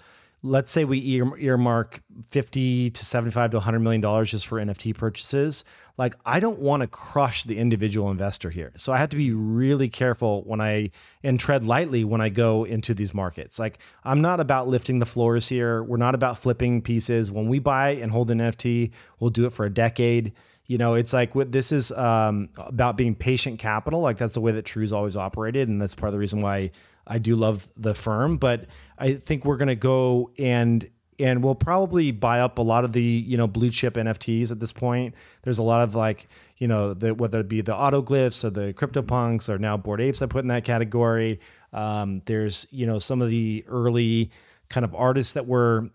let's say we earmark 50 to 75 to 100 million dollars just for NFT purchases. Like I don't want to crush the individual investor here. So I have to be really careful when I and tread lightly when I go into these markets. Like I'm not about lifting the floors here. We're not about flipping pieces. When we buy and hold an NFT, we'll do it for a decade. You know, it's like what this is um, about being patient capital. Like that's the way that True's always operated, and that's part of the reason why I do love the firm. But I think we're going to go and and we'll probably buy up a lot of the you know blue chip NFTs at this point. There's a lot of like you know the, whether it be the autoglyphs or the CryptoPunks or now Bored Apes I put in that category. Um, there's you know some of the early kind of artists that were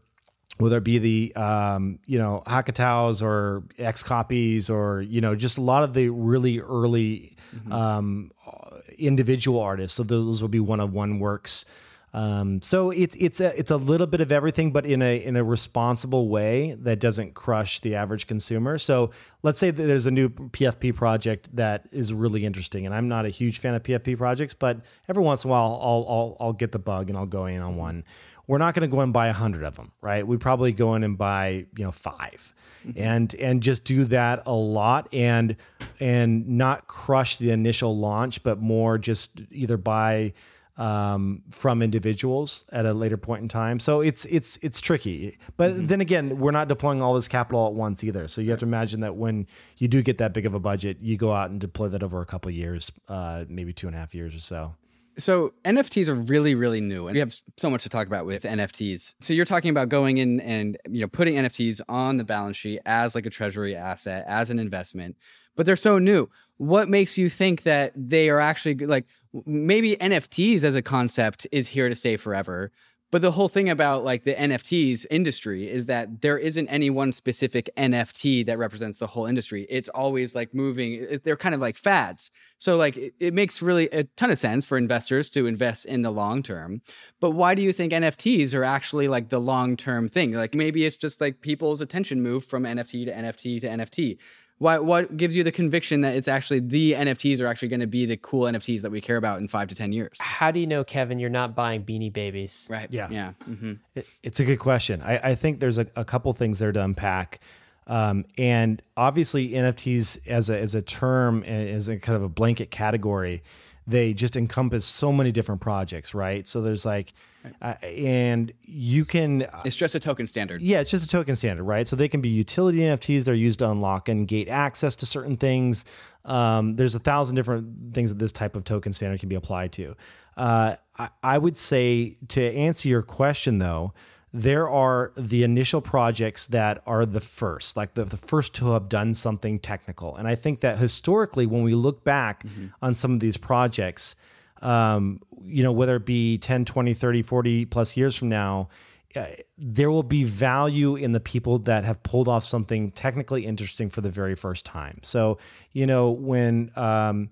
whether it be the um, you know Hackataos or XCOPYs or you know just a lot of the really early mm-hmm. um, individual artists. So those will be one of one works. Um, so it's it's a it's a little bit of everything, but in a in a responsible way that doesn't crush the average consumer. So let's say that there's a new PFP project that is really interesting, and I'm not a huge fan of PFP projects, but every once in a while I'll I'll, I'll get the bug and I'll go in on one. We're not going to go and buy a hundred of them, right? We probably go in and buy you know 5 mm-hmm. and and just do that a lot and and not crush the initial launch, but more just either buy um, from individuals at a later point in time. So it's it's it's tricky. But mm-hmm. then again, we're not deploying all this capital at once either. So you have to imagine that when you do get that big of a budget, you go out and deploy that over a couple years, uh, maybe two and a half years or so. So NFTs are really, really new, and we have so much to talk about with NFTs. So you're talking about going in and you know putting NFTs on the balance sheet as like a treasury asset, as an investment, but they're so new what makes you think that they are actually like maybe NFTs as a concept is here to stay forever? But the whole thing about like the NFTs industry is that there isn't any one specific NFT that represents the whole industry. It's always like moving, they're kind of like fads. So, like, it, it, makes really a ton of sense for investors to invest in the long term. But why do you think NFTs are actually like the long term thing? Like, maybe it's just like people's attention move from NFT to NFT to NFT. Why, what gives you the conviction that it's actually the NFTs are actually going to be the cool NFTs that we care about in five to 10 years? How do you know, Kevin, you're not buying beanie babies? Right. Yeah. Yeah. Mm-hmm. It, it's a good question. I, I think there's a, a, couple things there to unpack. Um, and obviously, NFTs as a, as a term, as a kind of a blanket category, they just encompass so many different projects, right? So there's like, uh, and you can. Uh, it's just a token standard. Yeah, it's just a token standard, right? So they can be utility NFTs. They're used to unlock and gate access to certain things. Um, there's a thousand different things that this type of token standard can be applied to. Uh, I, I would say to answer your question though, there are the initial projects that are the first, like the, the first to have done something technical. And I think that historically, when we look back mm-hmm. on some of these projects, um, you know, whether it be 10, 20, 30, 40 plus years from now, uh, there will be value in the people that have pulled off something technically interesting for the very first time. So, you know, when um,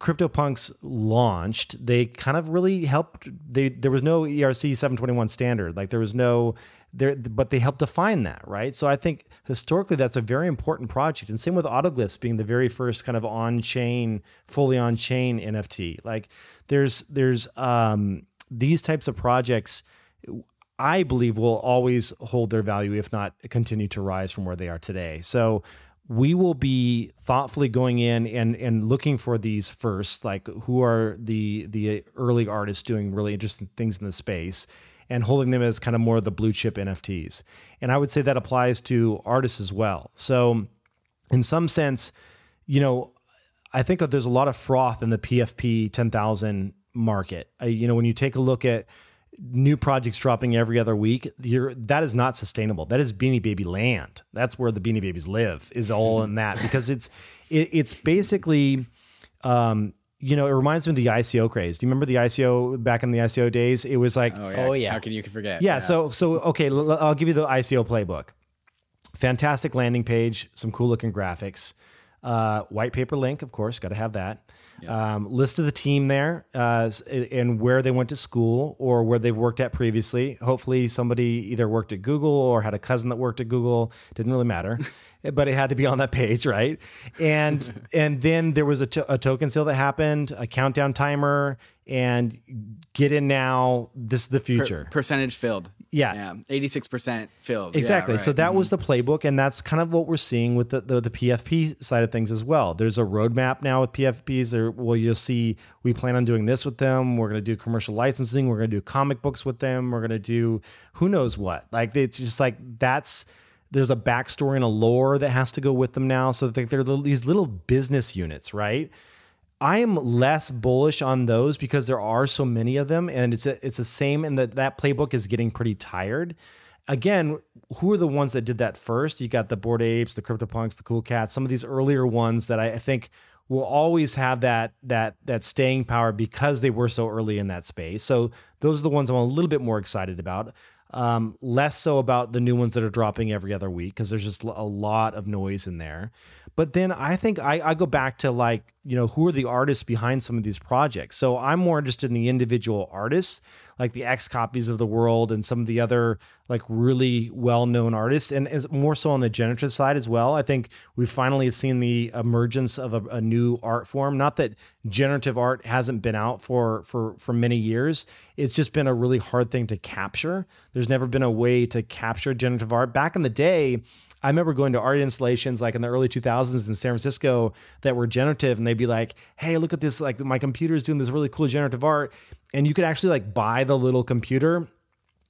CryptoPunks launched, they kind of really helped. They there was no ERC 721 standard, like there was no there, but they helped define that, right? So I think historically that's a very important project. And same with Autoglyphs being the very first kind of on-chain, fully on-chain NFT. Like there's there's um, these types of projects. I believe will always hold their value, if not continue to rise from where they are today. So we will be thoughtfully going in and and looking for these first, like who are the the early artists doing really interesting things in the space and holding them as kind of more of the blue chip NFTs. And I would say that applies to artists as well. So, in some sense, you know, I think there's a lot of froth in the PFP 10,000 market. You know, when you take a look at new projects dropping every other week, that is not sustainable. That is Beanie Baby land. That's where the Beanie Babies live. Is all in that because it's it, it's basically um, you know, it reminds me of the ICO craze. Do you remember the ICO back in the ICO days? It was like, oh yeah, oh, yeah. how can you forget? Yeah, yeah. So so okay, l- I'll give you the ICO playbook. Fantastic landing page, some cool looking graphics, uh, white paper link, of course, got to have that. Yep. Um, list of the team there uh, and where they went to school or where they've worked at previously. Hopefully, somebody either worked at Google or had a cousin that worked at Google. Didn't really matter, but it had to be on that page, right? And and then there was a, to- a token sale that happened, a countdown timer, and get in now. This is the future. Per- percentage filled. Yeah. Yeah. 86% filled. Exactly. Yeah, So right. that was mm-hmm. the playbook, and that's kind of what we're seeing with the, the the PFP side of things as well. There's a roadmap now with PFPs. There, well, you'll see we plan on doing this with them. We're going to do commercial licensing. We're going to do comic books with them. We're going to do who knows what. Like it's just like that's there's a backstory and a lore that has to go with them now. So they- they're these little business units, right? I am less bullish on those because there are so many of them, and it's a, it's the same, and that that playbook is getting pretty tired. Again, who are the ones that did that first? You got the Bored Apes, the CryptoPunks, the Cool Cats, some of these earlier ones that I think will always have that that that staying power because they were so early in that space. So those are the ones I'm a little bit more excited about. Um, less so about the new ones that are dropping every other week because there's just a lot of noise in there. But then I think I, I go back to like, you know, who are the artists behind some of these projects? So I'm more interested in the individual artists, like the XCOPYs of the world and some of the other like really well known artists, and is more so on the generative side as well. I think we finally have seen the emergence of a, a new art form. Not that generative art hasn't been out for for for many years. It's just been a really hard thing to capture. There's never been a way to capture generative art. Back in the day, I remember going to art installations like in the early 2000s in San Francisco that were generative and they'd be like, "Hey, look at this like my computer's doing this really cool generative art." And you could actually like buy the little computer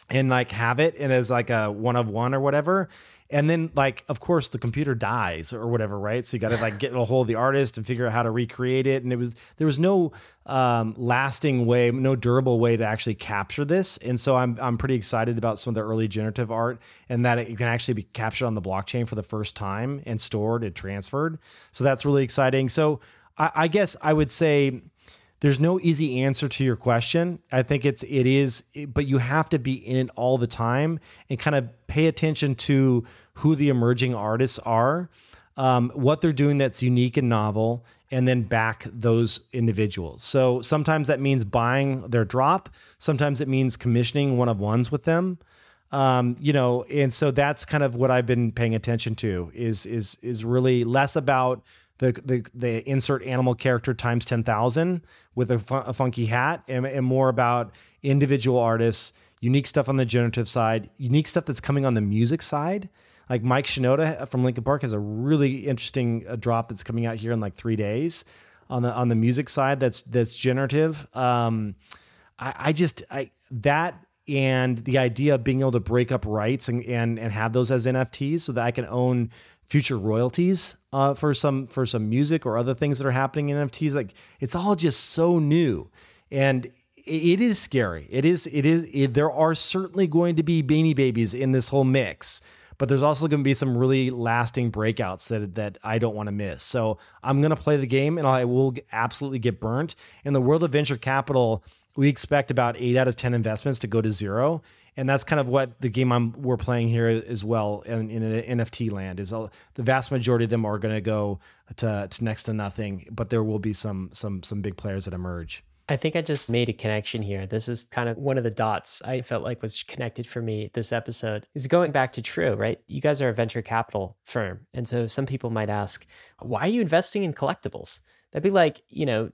and like have it and as like a one of one or whatever. And then like of course the computer dies or whatever, right? So you got to like get a hold of the artist and figure out how to recreate it. And it was there was no um, lasting way, no durable way to actually capture this. And so I'm I'm pretty excited about some of the early generative art and that it can actually be captured on the blockchain for the first time and stored and transferred. So that's really exciting. So I, I guess I would say there's no easy answer to your question. I think it's it is, but you have to be in it all the time and kind of pay attention to who the emerging artists are, um, what they're doing that's unique and novel, and then back those individuals. So sometimes that means buying their drop. Sometimes it means commissioning one of ones with them. Um, you know, and so that's kind of what I've been paying attention to is is is really less about the the, the insert animal character times ten thousand with a, fun, a funky hat, and, and more about individual artists, unique stuff on the generative side, unique stuff that's coming on the music side. Like Mike Shinoda from Linkin Park has a really interesting uh, drop that's coming out here in like three days on the on the music side. That's that's generative. Um, I, I just I that and the idea of being able to break up rights and and and have those as NFTs so that I can own future royalties uh, for some for some music or other things that are happening in NFTs. Like it's all just so new, and it- it is scary. It is it is it, there are certainly going to be beanie babies in this whole mix. But there's also going to be some really lasting breakouts that that I don't want to miss. So I'm going to play the game, and I will absolutely get burnt. In the world of venture capital, we expect about eight out of ten investments to go to zero, and that's kind of what the game I'm we're playing here as well in, in an NFT land. Is all, the vast majority of them are going to go to, to next to nothing, but there will be some some some big players that emerge. I think I just made a connection here. This is kind of one of the dots I felt like was connected for me this episode. Is going back to True, right? You guys are a venture capital firm. And so some people might ask, why are you investing in collectibles? That'd be like, you know,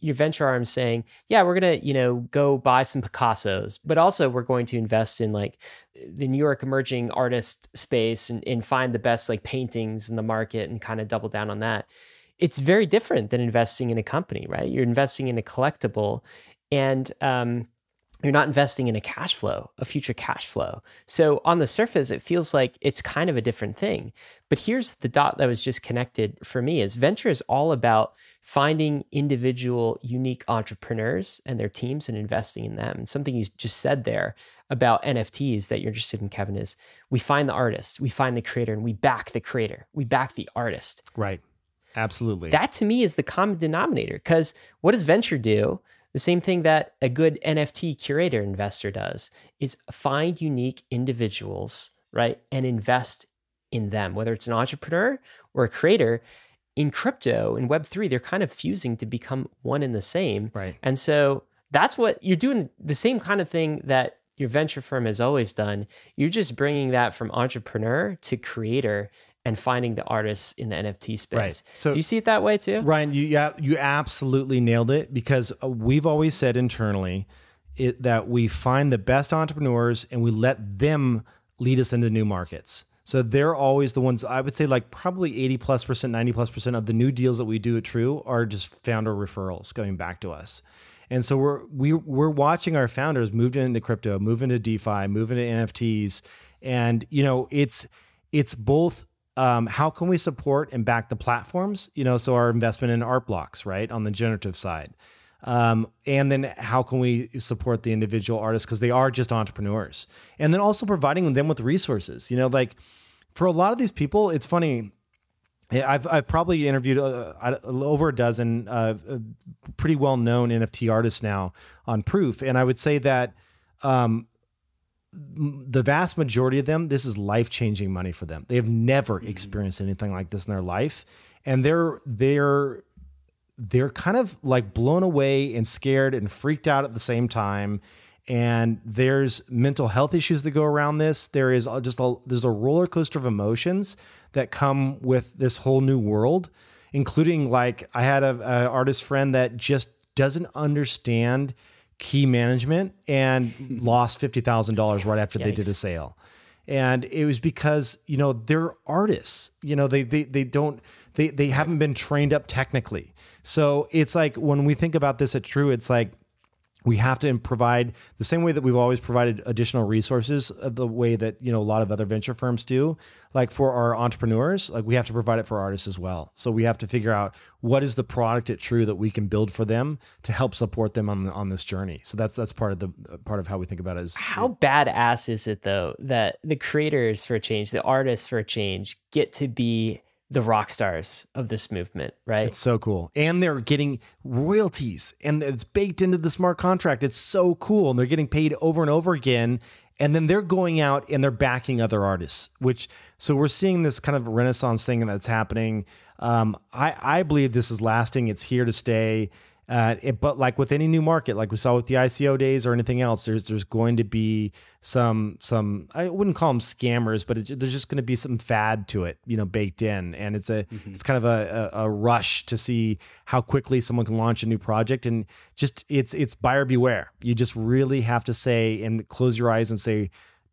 your venture arm saying, yeah, we're going to, you know, go buy some Picassos, but also we're going to invest in like the New York emerging artist space and, and find the best like paintings in the market and kind of double down on that it's very different than investing in a company, right? You're investing in a collectible and um, you're not investing in a cash flow, a future cash flow. So on the surface, it feels like it's kind of a different thing. But here's the dot that was just connected for me is venture is all about finding individual unique entrepreneurs and their teams and investing in them. And something you just said there about NFTs that you're interested in, Kevin, is we find the artist, we find the creator, and we back the creator, we back the artist. Right. Absolutely. That to me is the common denominator. Because what does venture do? The same thing that a good NFT curator investor does is find unique individuals, right? And invest in them, whether it's an entrepreneur or a creator. In crypto in Web3, they're kind of fusing to become one and the same. Right. And so that's what you're doing the same kind of thing that your venture firm has always done. You're just bringing that from entrepreneur to creator and finding the artists in the NFT space. Right. So- do you see it that way too? Ryan, you yeah, you absolutely nailed it because uh, we've always said internally, it, that we find the best entrepreneurs and we let them lead us into new markets. So they're always the ones I would say like probably 80 plus percent, 90 plus percent of the new deals that we do at True are just founder referrals going back to us. And so we're we we're watching our founders move into crypto, move into DeFi, move into NFTs, and you know it's it's both um, how can we support and back the platforms? You know, so our investment in art blocks, right, on the generative side, um, and then how can we support the individual artists because they are just entrepreneurs, and then also providing them with resources. You know, like for a lot of these people, it's funny. I've I've probably interviewed uh, over a dozen uh, uh pretty well known NFT artists now on Proof, and I would say that um, the vast majority of them, this is life changing money for them. They have never mm-hmm. experienced anything like this in their life, and they're they're they're kind of like blown away and scared and freaked out at the same time and there's mental health issues that go around this there is just a there's a roller coaster of emotions that come with this whole new world including like i had a, a artist friend that just doesn't understand key management and lost $50000 right after Yikes. they did a sale. And it was because you know they're artists. You know they they, they don't they they haven't been trained up technically. So it's like when we think about this at true it's like we have to provide the same way that we've always provided additional resources uh, the way that you know a lot of other venture firms do like for our entrepreneurs like we have to provide it for artists as well. So we have to figure out what is the product at true that we can build for them to help support them on on this journey. So that's that's part of the part of how we think about it is how badass is it though that the creators for change the artists for change get to be the rock stars of this movement, right? It's so cool. And they're getting royalties and it's baked into the smart contract. It's so cool. And they're getting paid over and over again. And then they're going out and they're backing other artists, which so we're seeing this kind of renaissance thing that's happening. Um, I, I believe this is lasting. It's here to stay. Uh, it, but like with any new market, like we saw with the ICO days or anything else, there's there's going to be some some I wouldn't call them scammers, but it, there's just going to be some fad to it, you know, baked in, and it's a mm-hmm. it's kind of a, a, a rush to see how quickly someone can launch a new project, and just it's it's buyer beware. You just really have to say and close your eyes and say,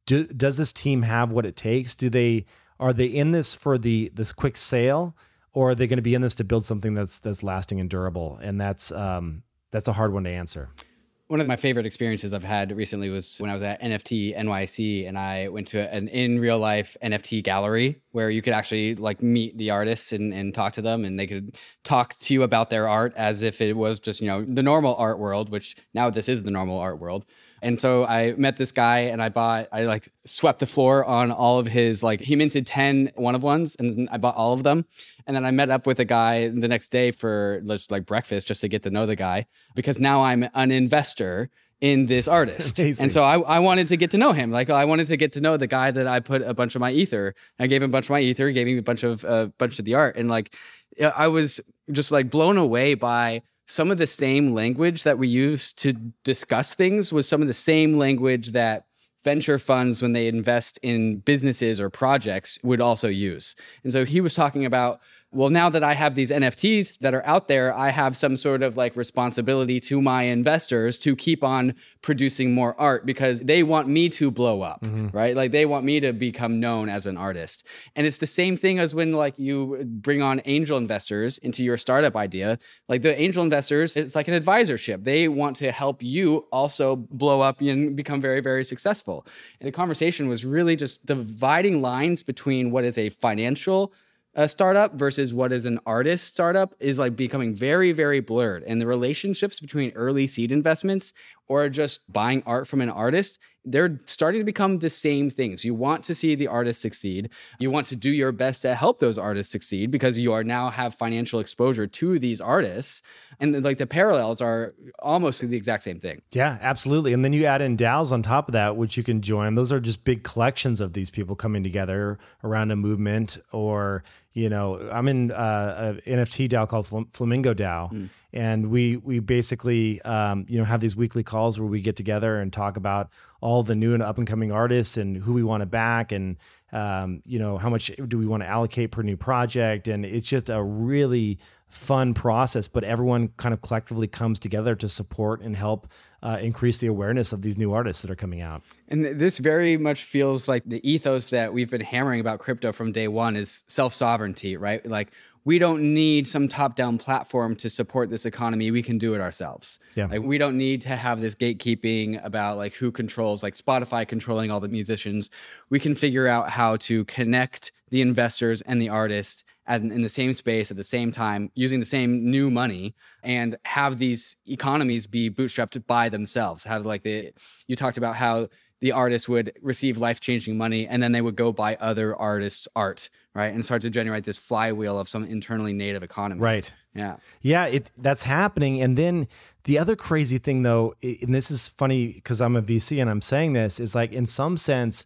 do, does this team have what it takes? Do they are they in this for the this quick sale? Or are they going to be in this to build something that's that's lasting and durable? And that's um, that's a hard one to answer. One of my favorite experiences I've had recently was when I was at NFT NYC and I went to an in real life NFT gallery where you could actually like meet the artists and, and talk to them and they could talk to you about their art as if it was just, you know, the normal art world, which now this is the normal art world. And so I met this guy and I bought, I like swept the floor on all of his, like, he minted 10 one of ones and I bought all of them. And then I met up with a guy the next day for just like breakfast just to get to know the guy because now I'm an investor in this artist. and so I, I wanted to get to know him. Like I wanted to get to know the guy that I put a bunch of my ether. I gave him a bunch of my ether, gave him a bunch of a uh, bunch of the art. And like I was just like blown away by some of the same language that we use to discuss things was some of the same language that venture funds when they invest in businesses or projects would also use. And so he was talking about well, now that I have these NFTs that are out there, I have some sort of like responsibility to my investors to keep on producing more art because they want me to blow up, mm-hmm. right? Like they want me to become known as an artist. And it's the same thing as when like you bring on angel investors into your startup idea. Like the angel investors, it's like an advisorship. They want to help you also blow up and become very, very successful. And the conversation was really just dividing lines between what is a financial a startup versus what is an artist startup is like becoming very very blurred and the relationships between early seed investments or just buying art from an artist they're starting to become the same things. You want to see the artist succeed. You want to do your best to help those artists succeed because you are now have financial exposure to these artists. And like the parallels are almost the exact same thing. Yeah, absolutely. And then you add in DAOs on top of that, which you can join. Those are just big collections of these people coming together around a movement or, you know, I'm in uh, an NFT DAO called Flamingo DAO. Mm and we we basically um, you know have these weekly calls where we get together and talk about all the new and up and coming artists and who we want to back and um, you know how much do we want to allocate per new project and it's just a really fun process, but everyone kind of collectively comes together to support and help uh, increase the awareness of these new artists that are coming out. And this very much feels like the ethos that we've been hammering about crypto from day one is self sovereignty, right? Like we don't need some top down platform to support this economy. We can do it ourselves. Yeah. Like we don't need to have this gatekeeping about like who controls, like Spotify controlling all the musicians. We can figure out how to connect the investors and the artists and in the same space at the same time using the same new money and have these economies be bootstrapped by themselves have like the you talked about how the artist would receive life-changing money and then they would go buy other artists art right and start to generate this flywheel of some internally native economy Right. yeah Yeah, it that's happening. And then the other crazy thing, though, and this is funny because I'm a VC and I'm saying this is like in some sense,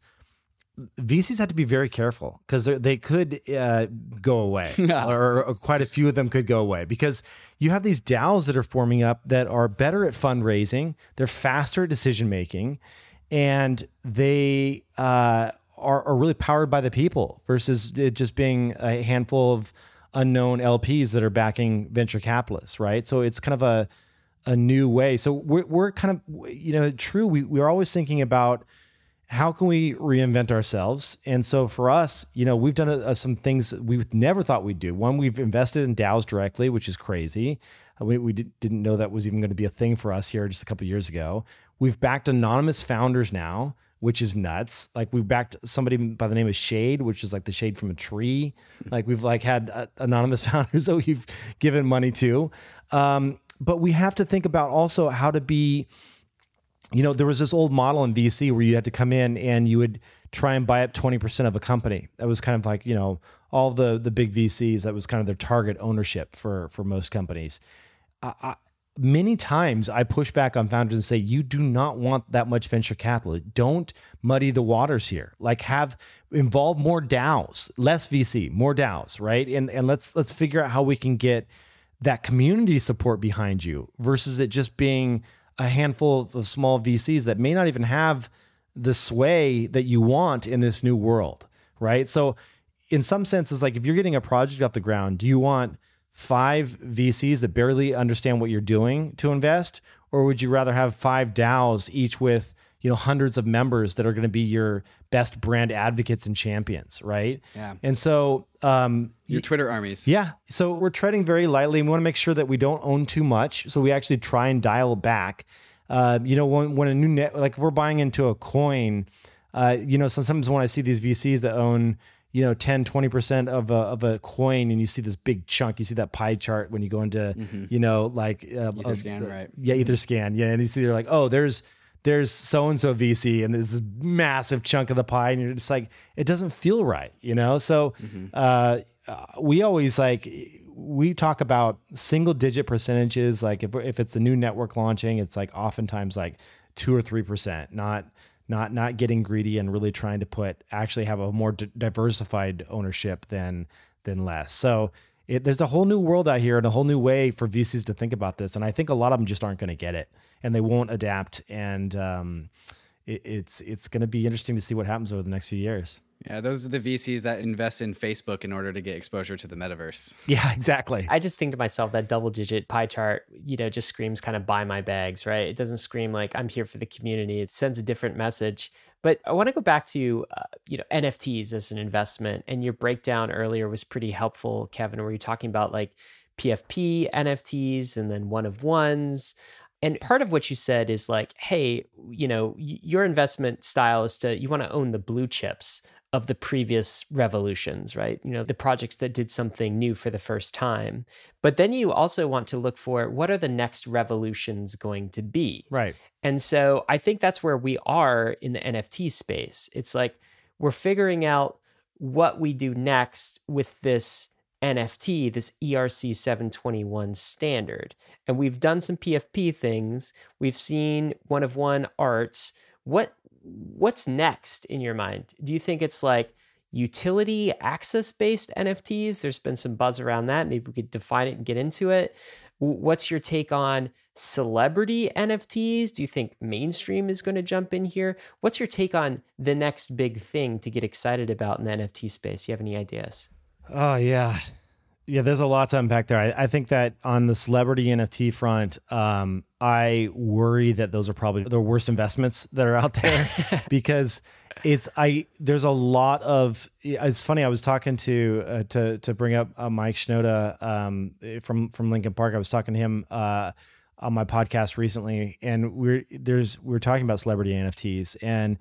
VCs have to be very careful because they could uh, go away, or, or quite a few of them could go away because you have these DAOs that are forming up that are better at fundraising, they're faster at decision making, and they uh, are, are really powered by the people versus it just being a handful of unknown LPs that are backing venture capitalists, right? So it's kind of a a new way. So we're, we're kind of you know true. We we're always thinking about how can we reinvent ourselves? And so for us, you know, we've done uh, some things we never thought we'd do. One, we've invested in DAOs directly, which is crazy. Uh, We, we did, didn't know that was even going to be a thing for us here just a couple of years ago. We've backed anonymous founders now, which is nuts. Like we backed somebody by the name of Shade, which is like the shade from a tree. Like we've like had uh, anonymous founders that we've given money to. Um, but we have to think about also how to be you know, there was this old model in VC where you had to come in and you would try and buy up 20% of a company. That was kind of like, you know, all the the big VCs, that was kind of their target ownership for for most companies. I, I, many times I push back on founders and say, you do not want that much venture capital. Don't muddy the waters here. Like have involve more DAOs, less VC, more DAOs, right? And and let's let's figure out how we can get that community support behind you versus it just being a handful of small VCs that may not even have the sway that you want in this new world, right? So, in some senses, like if you're getting a project off the ground, do you want five VCs that barely understand what you're doing to invest, or would you rather have five DAOs each with you know hundreds of members that are going to be your best brand advocates and champions, right? Yeah. And so, um, your twitter armies yeah. So we're treading very lightly. We want to make sure that we don't own too much. So we actually try and dial back. Uh, you know, when, when a new net, like if we're buying into a coin, uh, you know, sometimes when I see these VCs that own, you know, 10, 20% of a, of a coin and you see this big chunk, you see that pie chart when you go into, you know, like, uh, Mm-hmm. Scan, right. Yeah. Etherscan. Yeah. And you see, they're like, oh, there's, there's so and so VC and there's this massive chunk of the pie, and you're just like, it doesn't feel right, you know? So, uh, uh, we always like, we talk about single digit percentages. Like if, if it's a new network launching, it's like oftentimes like two or 3%, not, not, not getting greedy and really trying to put, actually have a more di- diversified ownership than, than less. So, it, there's a whole new world out here and a whole new way for VCs to think about this. And I think a lot of them just aren't going to get it and they won't adapt. And um, it, it's it's going to be interesting to see what happens over the next few years. yeah those are the vcs that invest in facebook in order to get exposure to the metaverse Yeah, exactly. I just think to myself that double digit pie chart, you know, just screams kind of buy my bags, right? It doesn't scream like I'm here for the community. It sends a different message. But I want to go back to, uh, you know, NFTs as an investment. And your breakdown earlier was pretty helpful, Kevin, where you're talking about like PFP NFTs and then one of ones. And part of what you said is like, hey, you know, your investment style is to, you want to own the blue chips of the previous revolutions, right? You know, the projects that did something new for the first time. But then you also want to look for what are the next revolutions going to be? Right. And so I think that's where we are in the NFT space. It's like we're figuring out what we do next with this NFT, this ERC 721 standard. And we've done some PFP things. We've seen one of one arts. What what's next in your mind? Do you think it's like utility access based NFTs? There's been some buzz around that. Maybe we could define it and get into it. What's your take on celebrity NFTs? Do you think mainstream is going to jump in here? What's your take on the next big thing to get excited about in the NFT space? You have any ideas? Oh yeah. Yeah, there's a lot to unpack there. I, I think that on the celebrity NFT front, um, I worry that those are probably the worst investments that are out there because it's I. There's a lot of. It's funny. I was talking to uh, to to bring up uh, Mike Shinoda um, from from Linkin Park. I was talking to him uh, on my podcast recently, and we're there's we're talking about celebrity NFTs and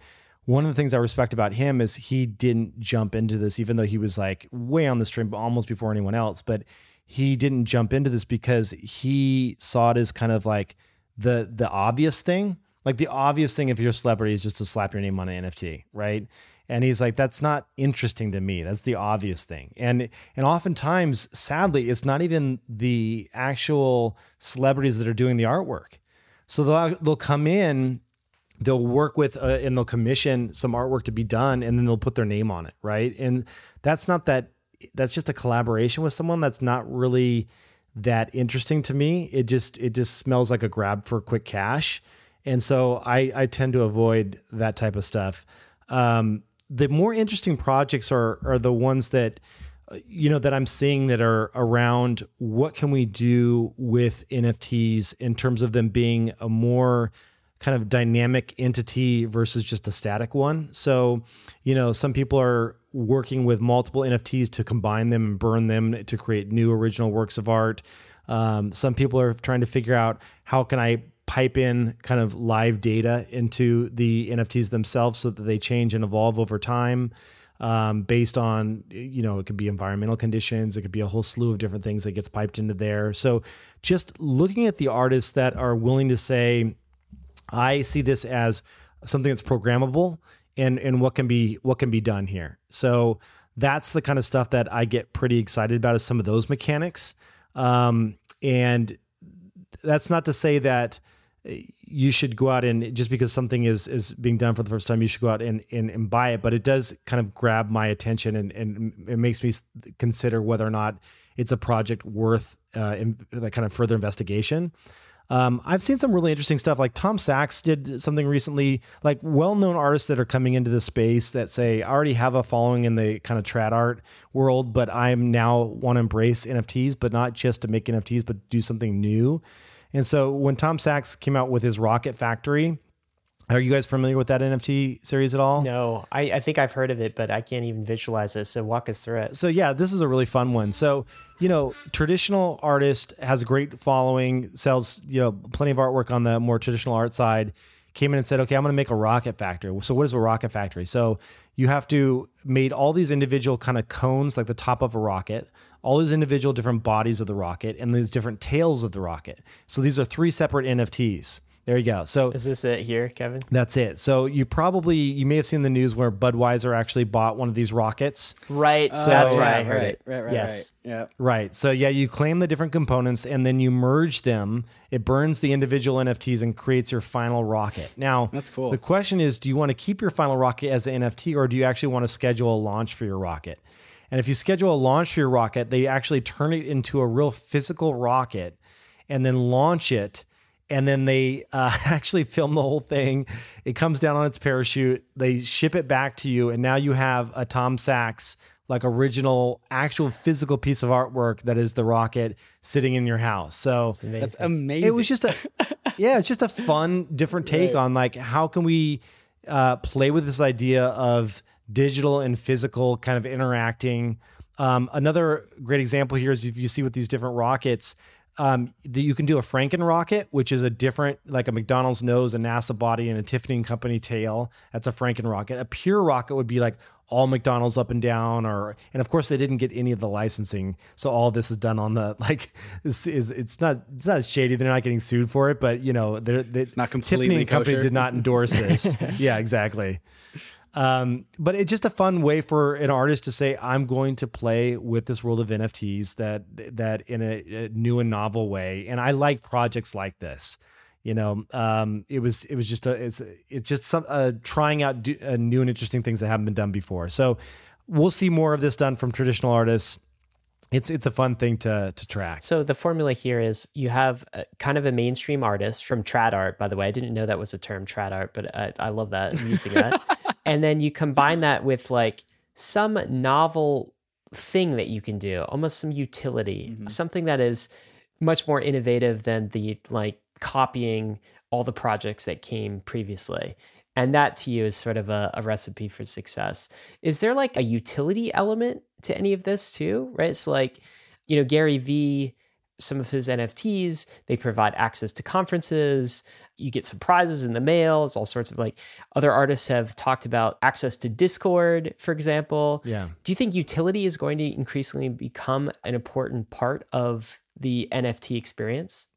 one of the things I respect about him is he didn't jump into this, even though he was like way on the stream almost before anyone else. But he didn't jump into this because he saw it as kind of like the the obvious thing. Like the obvious thing if you're a celebrity is just to slap your name on an NFT, right? And he's like, that's not interesting to me. That's the obvious thing. And and oftentimes, sadly, it's not even the actual celebrities that are doing the artwork. So they'll they'll come in they'll work with uh, and they'll commission some artwork to be done and then they'll put their name on it right? And that's not that that's just a collaboration with someone that's not really that interesting to me. It just it just smells like a grab for quick cash. And so i i tend to avoid that type of stuff. Um, the more interesting projects are are the ones that uh, you know that i'm seeing that are around what can we do with nfts in terms of them being a more kind of dynamic entity versus just a static one. So, you know, some people are working with multiple NFTs to combine them and burn them to create new original works of art. Um, some people are trying to figure out how can I pipe in kind of live data into the NFTs themselves so that they change and evolve over time. Um, based on you know it could be environmental conditions it could be a whole slew of different things that gets piped into there so just looking at the artists that are willing to say I see this as something that's programmable and and what can be what can be done here. So that's the kind of stuff that I get pretty excited about is some of those mechanics. Um, and that's not to say that you should go out and just because something is is being done for the first time, you should go out and and, and buy it. But it does kind of grab my attention and and it makes me consider whether or not it's a project worth uh, in, that kind of further investigation. Um, I've seen some really interesting stuff. Like Tom Sachs did something recently, like well-known artists that are coming into the space that say, I already have a following in the kind of trad art world, but I'm now want to embrace NFTs, but not just to make NFTs, but do something new. And so when Tom Sachs came out with his Rocket Factory, are you guys familiar with that NFT series at all? No, I, I think I've heard of it, but I can't even visualize it. So walk us through it. So yeah, this is a really fun one. So you know, traditional artist has a great following, sells you know plenty of artwork on the more traditional art side. Came in and said, okay, I'm going to make a rocket factory. So what is a rocket factory? So you have to made all these individual kind of cones, like the top of a rocket, all these individual different bodies of the rocket, and these different tails of the rocket. So these are three separate NFTs. There you go. So is this it here, Kevin? That's it. So you probably you may have seen the news where Budweiser actually bought one of these rockets. Right. So that's right. I heard right, it. Right. Right. Yes. Right. Yeah. Right. So yeah, you claim the different components and then you merge them. It burns the individual NFTs and creates your final rocket. Now that's cool. The question is, do you want to keep your final rocket as an NFT or do you actually want to schedule a launch for your rocket? And if you schedule a launch for your rocket, they actually turn it into a real physical rocket and then launch it and then they uh, actually film the whole thing. It comes down on its parachute. They ship it back to you, and now you have a Tom Sachs like original, actual physical piece of artwork that is the rocket sitting in your house. So that's amazing. That's amazing. It was just a yeah, it's just a fun, different take right. on like how can we uh, play with this idea of digital and physical kind of interacting. Um, another great example here is if you see with these different rockets um, the, you can do a Franken rocket, which is a different, like a McDonald's nose, a NASA body, and a Tiffany and Company tail. That's a Franken rocket. A pure rocket would be like all McDonald's up and down, or and of course they didn't get any of the licensing, so all this is done on the like this is it's not it's not shady. They're not getting sued for it, but you know they're, they, it's not completely Tiffany and kosher. Company did not endorse this. yeah, exactly. Um, but it's just a fun way for an artist to say, "I'm going to play with this world of NFTs that that in a, a new and novel way." And I like projects like this. You know, um, it was it was just a it's it's just some uh, trying out do, uh, new and interesting things that haven't been done before. So we'll see more of this done from traditional artists it's it's a fun thing to to track. So the formula here is you have a, kind of a mainstream artist from trad art. By the way, I didn't know that was a term, trad art, but I, I love that I'm using that. and then you combine that with like some novel thing that you can do, almost some utility, mm-hmm. something that is much more innovative than the like copying all the projects that came previously. And that to you is sort of a, a recipe for success. Is there like a utility element to any of this too? Right. So, like, you know, Gary Vee, some of his NFTs, they provide access to conferences. You get surprises in the mail. It's all sorts of like other artists have talked about access to Discord, for example. Yeah. Do you think utility is going to increasingly become an important part of the NFT experience?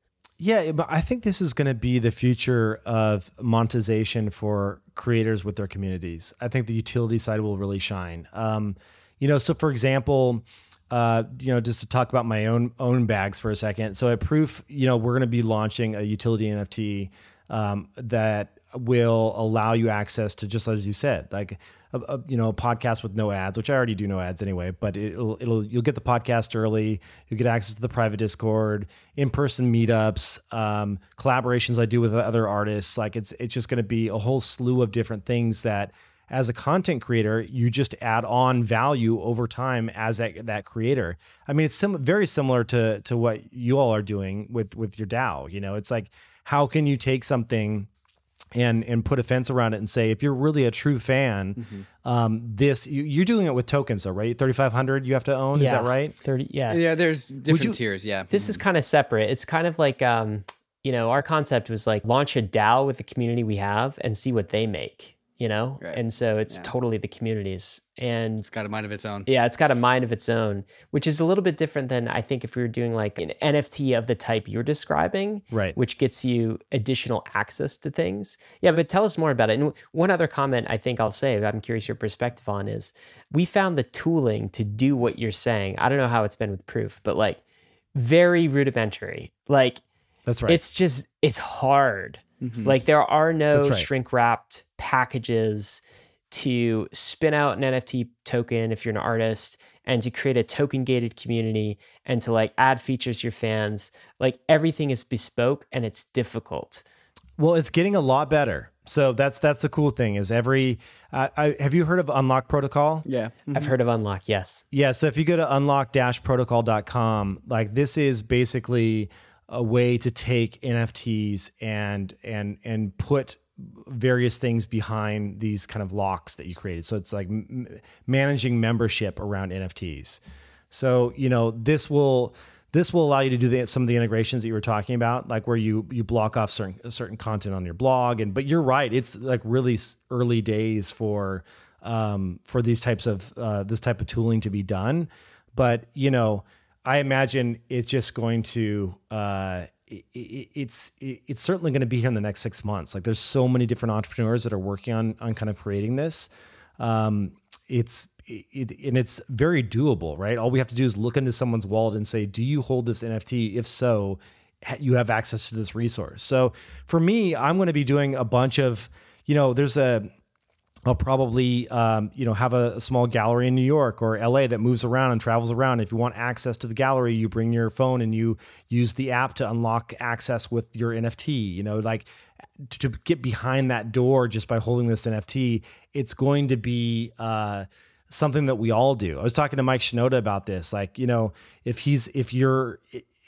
Yeah, but I think this is going to be the future of monetization for creators with their communities. I think the utility side will really shine. Um, you know, so for example, uh, you know, just to talk about my own own bags for a second. So at Proof, you know, we're going to be launching a utility NFT um, that will allow you access to just as you said, like a, a, you know a podcast with no ads, which I already do no ads anyway. But it'll it'll you'll get the podcast early. You'll get access to the private Discord, in person meetups, um, collaborations I do with other artists. Like it's it's just going to be a whole slew of different things that. As a content creator, you just add on value over time as that, that creator. I mean, it's sim- very similar to to what you all are doing with with your DAO. You know, it's like how can you take something and and put a fence around it and say if you're really a true fan Mm-hmm. um this you, you're doing it with tokens though right 3500 you have to own is that right 30, yeah. Yeah, there's different you- tiers. Yeah. This is kind of separate. It's kind of like, um, you know, our concept was like launch a DAO with the community we have and see what they make, you know? Right. And so it's Yeah. totally the communities. And it's got a mind of its own. yeah, it's got a mind of its own, which is a little bit different than I think if we were doing like an NFT of the type you're describing, Right. Which gets you additional access to things. Yeah, but tell us more about it. And one other comment I think I'll say, I'm curious your perspective on is we found the tooling to do what you're saying. I don't know how it's been with proof, but like very rudimentary. Like that's right it's just it's hard. Like there are no right. shrink wrapped packages to spin out an NFT token if you're an artist and to create a token gated community and to like add features to your fans. Like everything is bespoke and it's difficult. well it's getting a lot better so that's that's the cool thing is every uh, I, have you heard of unlock protocol Yeah. I've heard of Unlock, yes. Yeah, so if you go to unlock-protocol.com, like this is basically a way to take NFTs and and and put various things behind these kind of locks that you created. So it's like m- managing membership around NFTs. So, you know, this will this will allow you to do the, some of the integrations that you were talking about, like where you you block off certain certain content on your blog. And but you're right, it's like really early days for um, for these types of uh, this type of tooling to be done. But you know, I imagine it's just going to uh, it, it, it's it, it's certainly going to be here in the next six months. Like there's so many different entrepreneurs that are working on on kind of creating this. Um, it's it, and it's very doable, right? All we have to do is look into someone's wallet and say, "Do you hold this NFT? If so, you have access to this resource." So for me, I'm going to be doing a bunch of, you know, there's a I'll probably, um, you know, have a, a small gallery in New York or LA that moves around and travels around. If you want access to the gallery, you bring your phone and you use the app to unlock access with your NFT. You know, like to get behind that door just by holding this NFT, it's going to be uh, something that we all do. I was talking to Mike Shinoda about this. Like, you know, if he's if you're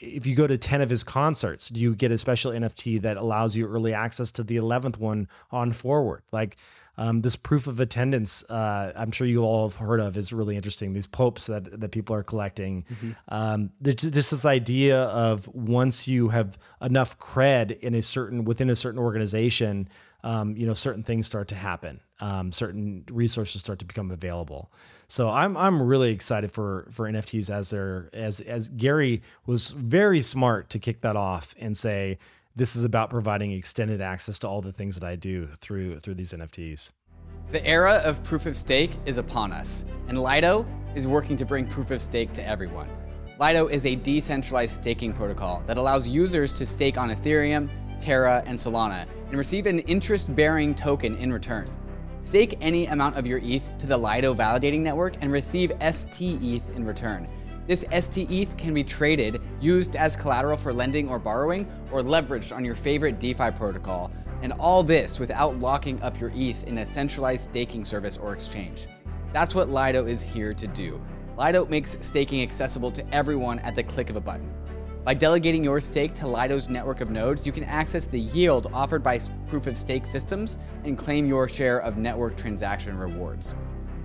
if you go to 10 of his concerts, do you get a special NFT that allows you early access to the 11th one on forward? Like um, this proof of attendance, uh, I'm sure you all have heard of, is really interesting. These POAPs that, that people are collecting. Um, just this idea of once you have enough cred in a certain within a certain organization, um, you know, certain things start to happen. Um, certain resources start to become available. So I'm I'm really excited for for NFTs as they're as as Gary was very smart to kick that off and say this is about providing extended access to all the things that I do through through these NFTs. The era of proof of stake is upon us, and Lido is working to bring proof of stake to everyone. Lido is a decentralized staking protocol that allows users to stake on Ethereum, Terra, and Solana and receive an interest bearing token in return. Stake any amount of your ETH to the Lido validating network and receive stETH in return. This stETH can be traded, used as collateral for lending or borrowing, or leveraged on your favorite DeFi protocol, and all this without locking up your ETH in a centralized staking service or exchange. That's what Lido is here to do. Lido makes staking accessible to everyone at the click of a button. By delegating your stake to Lido's network of nodes, you can access the yield offered by proof of stake systems and claim your share of network transaction rewards.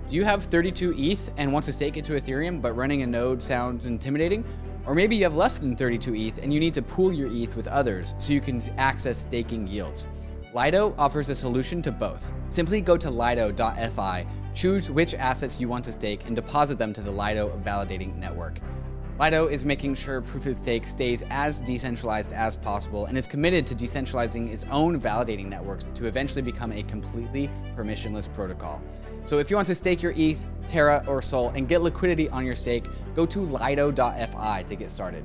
Do you have 32 ETH and want to stake it to Ethereum, but running a node sounds intimidating? Or maybe you have less than 32 ETH and you need to pool your ETH with others so you can access staking yields. Lido offers a solution to both. Simply go to lido.fi, choose which assets you want to stake, and deposit them to the Lido validating network. Lido is making sure proof of stake stays as decentralized as possible and is committed to decentralizing its own validating networks to eventually become a completely permissionless protocol. So if you want to stake your ETH, Terra, or Sol and get liquidity on your stake, go to lido.fi to get started.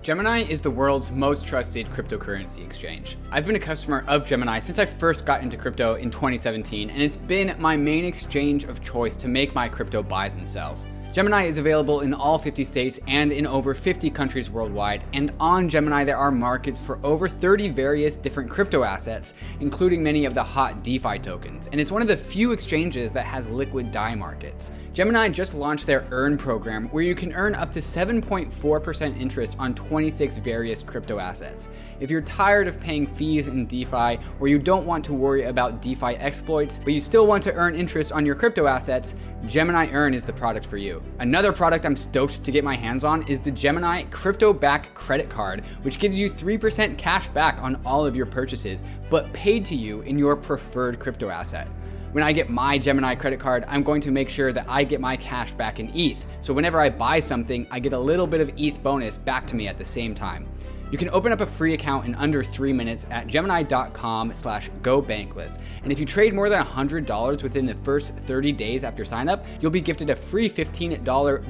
Gemini is the world's most trusted cryptocurrency exchange. I've been a customer of Gemini since I first got into crypto in 2017, and it's been my main exchange of choice to make my crypto buys and sells. Gemini is available in all 50 states and in over 50 countries worldwide. And on Gemini, there are markets for over 30 various different crypto assets, including many of the hot DeFi tokens. And it's one of the few exchanges that has liquid DAI markets. Gemini just launched their Earn program, where you can earn up to 7.4% interest on 26 various crypto assets. If you're tired of paying fees in DeFi, or you don't want to worry about DeFi exploits, but you still want to earn interest on your crypto assets, Gemini Earn is the product for you. Another product I'm stoked to get my hands on is the Gemini Crypto Back Credit Card, which gives you 3% cash back on all of your purchases, but paid to you in your preferred crypto asset. When I get my Gemini credit card, I'm going to make sure that I get my cash back in ETH. So whenever I buy something, I get a little bit of ETH bonus back to me at the same time. You can open up a free account in under three minutes at gemini.com slash go gobankless. And if you trade more than $100 within the first 30 days after signup, you'll be gifted a free $15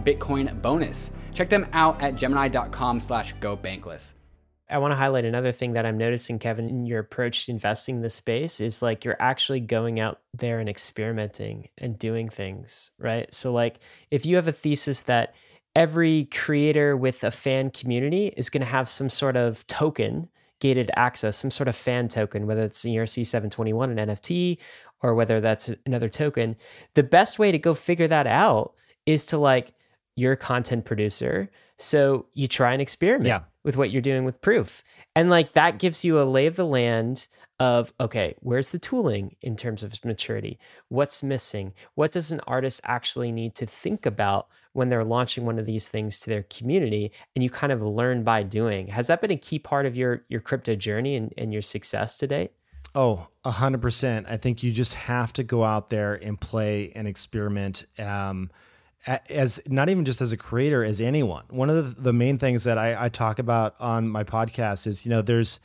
Bitcoin bonus. Check them out at gemini.com slash go gobankless. I want to highlight another thing that I'm noticing, Kevin, in your approach to investing in this space is like you're actually going out there and experimenting and doing things, right? So, like, if you have a thesis that every creator with a fan community is going to have some sort of token, gated access, some sort of fan token, whether it's an ERC 721, an NFT, or whether that's another token. The best way to go figure that out is to like, you're a content producer. So you try and experiment Yeah. With what you're doing with proof. And like that gives you a lay of the land of okay, where's the tooling in terms of maturity? What's missing? What does an artist actually need to think about when they're launching one of these things to their community? And you kind of learn by doing. Has that been a key part of your your crypto journey and, and your success to date? Oh, a hundred percent. I think you just have to go out there and play and experiment. Um, as not even just as a creator, as anyone. One of the, the main things that I, I talk about on my podcast is, you know, there's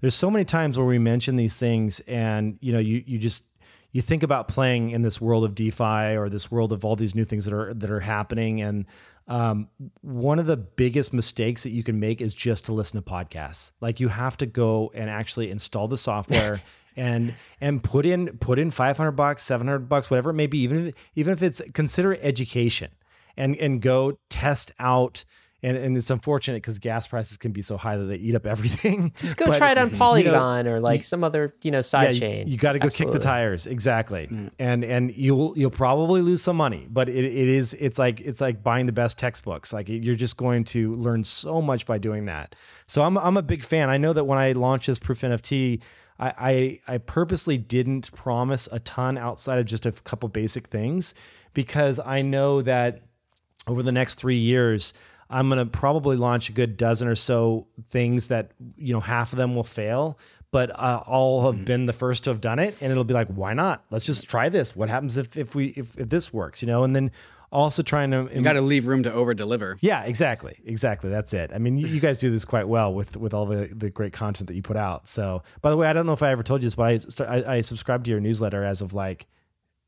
there's so many times where we mention these things, and you know, you you just you think about playing in this world of DeFi or this world of all these new things that are that are happening, and um, one of the biggest mistakes that you can make is just to listen to podcasts. Like you have to go and actually install the software and and put in put in 500 bucks, 700 bucks, whatever it may be, even if, even if it's consider education and and go test out and, and it's unfortunate because gas prices can be so high that they eat up everything. Just go But, try it on you know, Polygon or like some other, you know, side you- chain. You, got to go kick the tires, exactly. And and you'll you'll probably lose some money, but it, it is it's like it's like buying the best textbooks. Like you're just going to learn so much by doing that. So I'm I'm a big fan. I know that when I launched this Proof NFT, I I, I purposely didn't promise a ton outside of just a couple basic things because I know that over the next three years, I'm going to probably launch a good dozen or so things that, you know, half of them will fail, but uh, all have been the first to have done it. And it'll be like, why not? Let's just try this. What happens if, if we, if, if this works, you know, and then also trying to, You got to leave room to over deliver. yeah, exactly. Exactly. That's it. I mean, you, you guys do this quite well with, with all the, the great content that you put out. So by the way, I don't know if I ever told you this, but I, start, I, I subscribed to your newsletter as of like,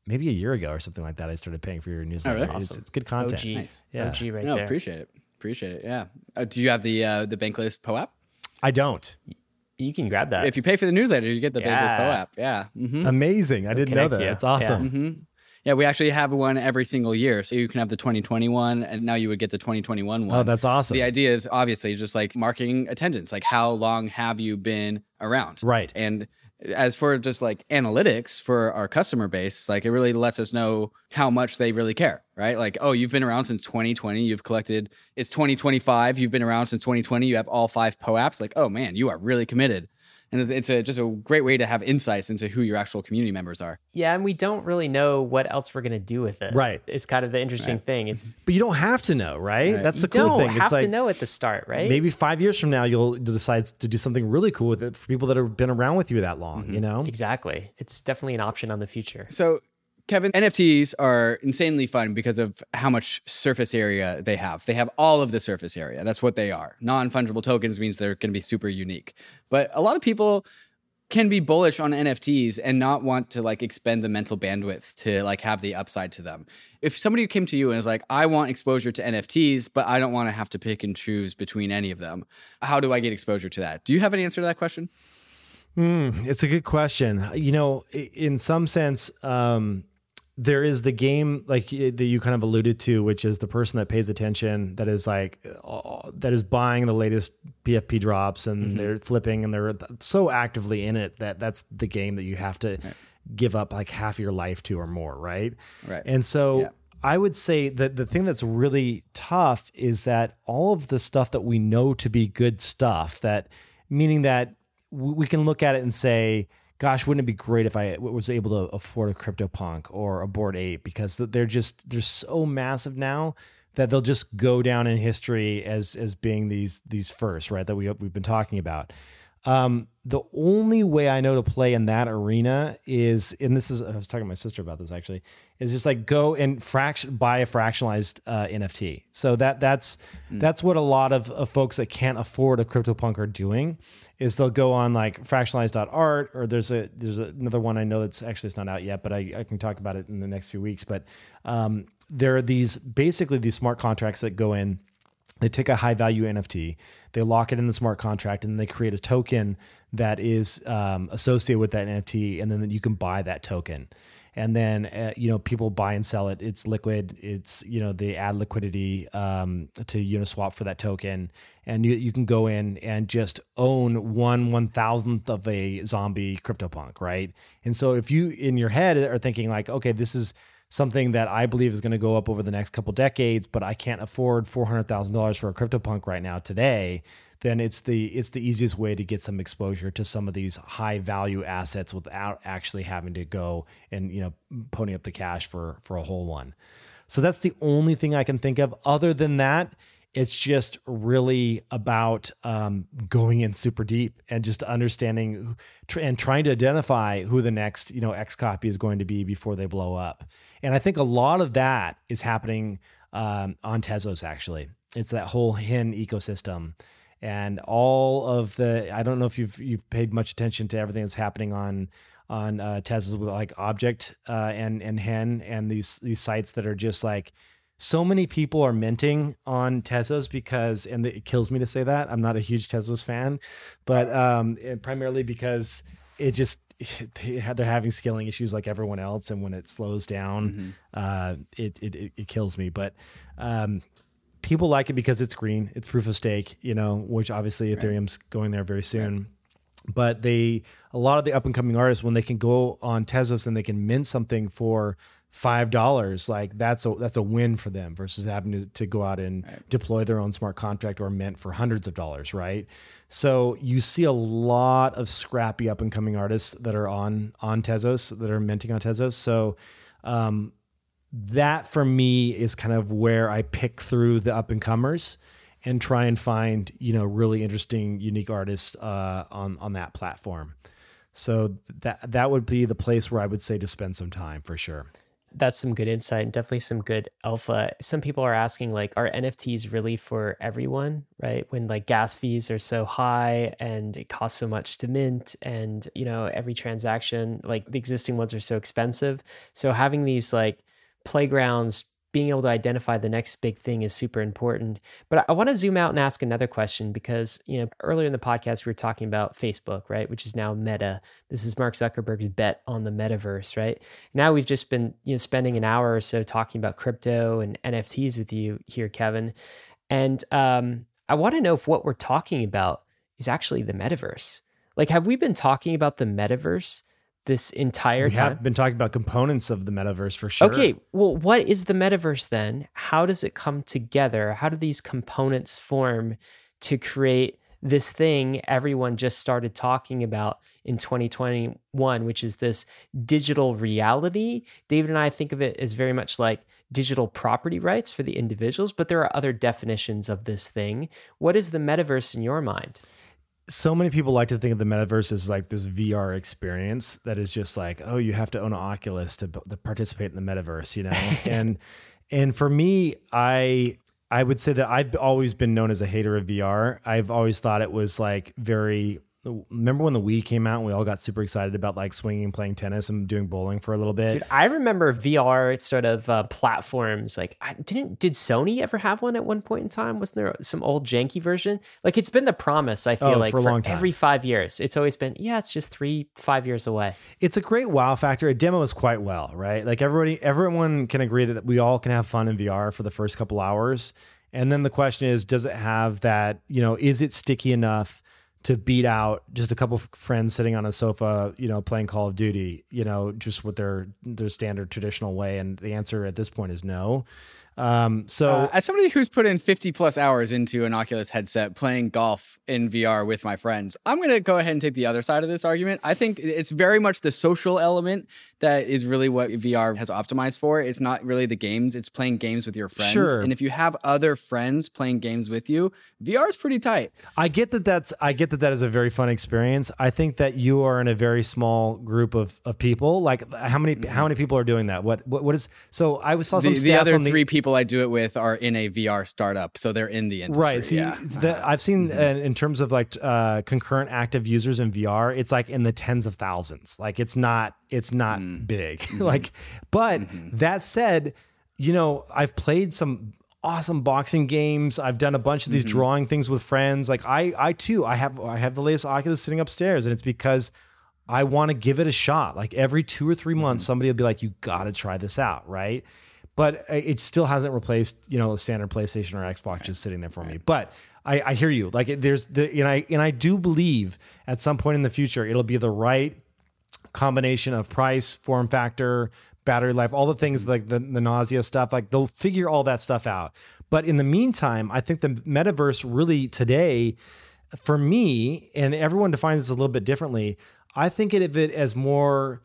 maybe a year ago or something like that. I started paying for your newsletter. Oh, really? It's, it's good content. OG, Nice. Yeah. OG right no, there. appreciate it. Appreciate it. Yeah. Uh, do you have the uh, the Bankless POAP? I don't. You can grab that. If you pay for the newsletter, you get the Bankless POAP. Yeah. hmm Amazing. I didn't know connect that. you. That's awesome. hmm Yeah, we actually have one every single year. So you can have the 2021 and now you would get the 2021 one. Oh, that's awesome. The idea is obviously just like marking attendance, like how long have you been around? Right. And as for just like analytics for our customer base, like it really lets us know how much they really care, right? Like, oh, you've been around since 2020, you've collected, it's 2025, you've been around since 2020, you have all five POAPs. Like, oh man, you are really committed and it's a, just a great way to have insights into who your actual community members are. Yeah, and we don't really know what else we're gonna do with it. Right, it's kind of the interesting right. thing. It's but you don't have to know, right? right. That's you the cool thing. Have it's like to know at the start, right? Maybe five years from now, you'll decide to do something really cool with it for people that have been around with you that long. Mm-hmm. You know, exactly. It's definitely an option on the future. So Kevin, NFTs are insanely fun because of how much surface area they have. They have all of the surface area. That's what they are. Non fungible tokens means they're going to be super unique. But a lot of people can be bullish on NFTs and not want to like expend the mental bandwidth to like have the upside to them. If somebody came to you and was like, I want exposure to NFTs, but I don't want to have to pick and choose between any of them, how do I get exposure to that? Do you have an answer to that question? Mm, it's a good question. You know, in some sense, um, there is the game like that you kind of alluded to, which is the person that pays attention, that is like uh, that is buying the latest PFP drops, and mm-hmm. they're flipping, and they're so actively in it that that's the game that you have to right. give up like half your life to or more, right? Right. And so. Yeah. I would say that the thing that's really tough is that all of the stuff that we know to be good stuff, that meaning that we can look at it and say, gosh, wouldn't it be great if I was able to afford a CryptoPunk or a Bored Ape because they're just they're so massive now that they'll just go down in history as as being these these first, right? That we we've been talking about. Um, the only way I know to play in that arena is, and this is I was talking to my sister about this actually, is just like go and fraction buy a fractionalized uh, NFT. So that that's mm. that's what a lot of, of folks that can't afford a CryptoPunk are doing, is they'll go on like fractionalized.art or there's a there's another one I know that's actually it's not out yet, but I, I can talk about it in the next few weeks. But um, there are these basically these smart contracts that go in they take a high value NFT, they lock it in the smart contract, and they create a token that is um, associated with that NFT, and then you can buy that token. And then uh, you know people buy and sell it. It's liquid. It's you know they add liquidity um, to Uniswap for that token, and you, you can go in and just own one one thousandth of a zombie CryptoPunk, right? And so if you in your head are thinking like, okay, this is something that I believe is going to go up over the next couple decades, but I can't afford four hundred thousand dollars for a CryptoPunk right now today, then it's the it's the easiest way to get some exposure to some of these high value assets without actually having to go and you know pony up the cash for for a whole one. So that's the only thing I can think of. Other than that, it's just really about um, going in super deep and just understanding tr- and trying to identify who the next you know XCOPY is going to be before they blow up. And I think a lot of that is happening um, on Tezos. Actually, it's that whole HEN ecosystem and all of the. I don't know if you've you've paid much attention to everything that's happening on on uh, Tezos with like Objkt uh, and and HEN and these these sites that are just like so many people are minting on Tezos because, and it kills me to say that I'm not a huge Tezos fan, but um, primarily because it just they're having scaling issues like everyone else, and when it slows down, mm-hmm. uh, it, it it kills me. But um, people like it because it's green, it's proof of stake, you know, which obviously right. Ethereum's going there very soon. Right but they a lot of the up and coming artists when they can go on Tezos and they can mint something for five dollars like that's a that's a win for them versus having to, to go out and right. deploy their own smart contract or mint for hundreds of dollars right? So you see a lot of scrappy up and coming artists that are on on tezos that are minting on tezos. So um, that for me is kind of where i pick through the up and comers and try and find you know really interesting unique artists uh, on on that platform. So that that would be the place where i would say to spend some time for sure that's some good insight and definitely some good alpha. Some people are asking like, are NFTs really for everyone, right? When like gas fees are so high and it costs so much to mint and, you know, every transaction, like the existing ones are so expensive. So having these like playgrounds being able to identify the next big thing is super important. But I want to zoom out and ask another question because, you know, earlier in the podcast, we were talking about Facebook, right? Which is now Meta. This is Mark Zuckerberg's bet on the metaverse, right? Now we've just been, you know, spending an hour or so talking about crypto and NFTs with you here, Kevin. And um, I want to know if what we're talking about is actually the metaverse. Like, have we been talking about the metaverse this entire time. we time? have been talking about components of the metaverse for sure. Okay, well, what is the metaverse then? How does it come together? How do these components form to create this thing everyone just started talking about in 2021, which is this digital reality? David and I think of it as very much like digital property rights for the individuals, but there are other definitions of this thing. What is the metaverse in your mind? So many people like to think of the metaverse as like this VR experience that is just like, oh, you have to own an Oculus to, to participate in the metaverse, you know? and and for me, I I would say that I've always been known as a hater of VR. I've always thought it was like very remember when the Wii came out and we all got super excited about like swinging, and playing tennis, and doing bowling for a little bit? Dude, I remember VR sort of uh, platforms. Like, I didn't did Sony ever have one at one point in time? Wasn't there some old janky version? Like, it's been the promise. I feel Oh, like for time. every five years, it's always been yeah, it's just three five years away. it's a great wow factor. It demos quite well, right? Like everybody, everyone can agree that we all can have fun in VR for the first couple hours, and then the question is, does it have that? You know, is it sticky enough to beat out just a couple of friends sitting on a sofa, you know, playing Call of Duty, you know, just with their their standard traditional way? And the answer at this point is no. Um, so Uh, as somebody who's put in 50 plus hours into an Oculus headset playing golf in VR with my friends, I'm going to go ahead and take the other side of this argument. I think it's very much the social element that is really what VR has optimized for. It's not really the games, it's playing games with your friends. Sure. And if you have other friends playing games with you, VR is pretty tight. I get that that's I get that that is a very fun experience. I think that you are in a very small group of, of people. Like how many how many people are doing that? What what, what is so I saw some The, stats the other the three people I do it with are in a VR startup, so they're in the industry. Right. See, yeah. the, I've seen uh, in terms of like uh, concurrent active users in VR, it's like in the tens of thousands. Like it's not, it's not Mm-hmm. big. Mm-hmm. like, but mm-hmm. that said, you know, I've played some awesome boxing games. I've done a bunch of these drawing things with friends. Like I, I too, I have, I have the latest Oculus sitting upstairs, and it's because I want to give it a shot. Like every two or 3 months, somebody will be like, "You got to try this out," right? But it still hasn't replaced, you know, a standard PlayStation or Xbox just sitting there for me. But I, I hear you. Like there's the, and I and I do believe at some point in the future it'll be the right combination of price, form factor, battery life, all the things like the, the nausea stuff. Like they'll figure all that stuff out. But in the meantime, I think the metaverse really today, for me, and everyone defines this a little bit differently. I think of it as more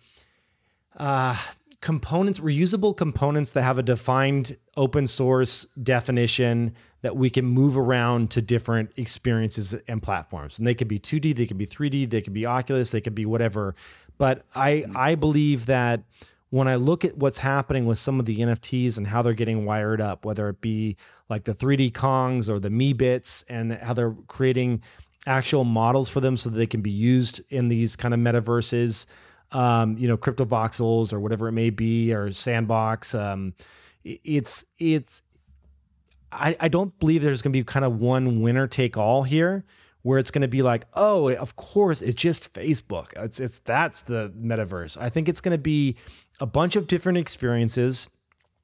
uh, components, reusable components that have a defined open source definition that we can move around to different experiences and platforms. And they could be 2D, they could be 3D, they could be Oculus, they could be whatever. But I I believe that when I look at what's happening with some of the NFTs and how they're getting wired up, whether it be like the 3D Kongs or the Meebits and how they're creating actual models for them so that they can be used in these kind of metaverses, um, you know, Cryptovoxels or whatever it may be, or sandbox. Um, it's it's I, I don't believe there's going to be kind of one winner take all here where it's going to be like, oh, of course, it's just Facebook. It's it's that's the metaverse. I think it's going to be a bunch of different experiences